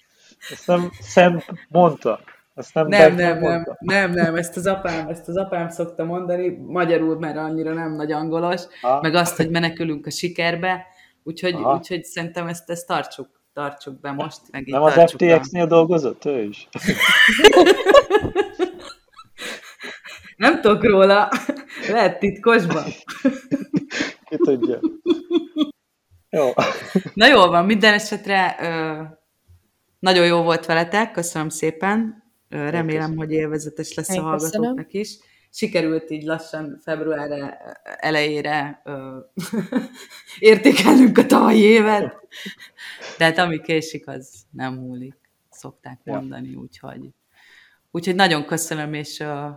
ezt nem mondta. Ezt nem, nem, nem, nem, nem, nem, ezt az apám, ezt az apám szokta mondani, magyarul, mert annyira nem nagy angolos, ha? meg azt, hogy menekülünk a sikerbe, úgyhogy, úgyhogy szerintem ezt, ezt tartsuk, tartsuk be most. Meg nem az FTX-nél dolgozott ő is? nem tudok róla, lehet titkosban. Ki tudja. Jó. Na jól van, minden esetre ö, nagyon jó volt veletek, köszönöm szépen. Remélem, hogy élvezetes lesz Én a hallgatóknak köszönöm. is. Sikerült így lassan február elejére értékelnünk a tavalyi évet, de hát ami késik, az nem múlik, szokták mondani, úgyhogy, úgyhogy nagyon köszönöm, és ö,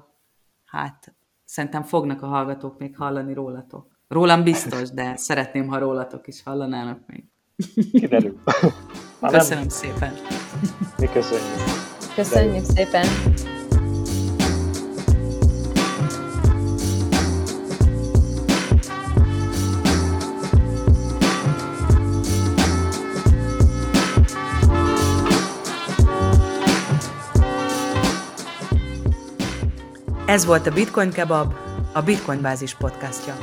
hát szerintem fognak a hallgatók még hallani rólatok. Rólam biztos, de szeretném, ha rólatok is hallanának még. Kiderül. Köszönöm szépen. Mi köszönjük. Köszönjük szépen! Ez volt a Bitcoin Kebab, a Bitcoin Bázis podcastja.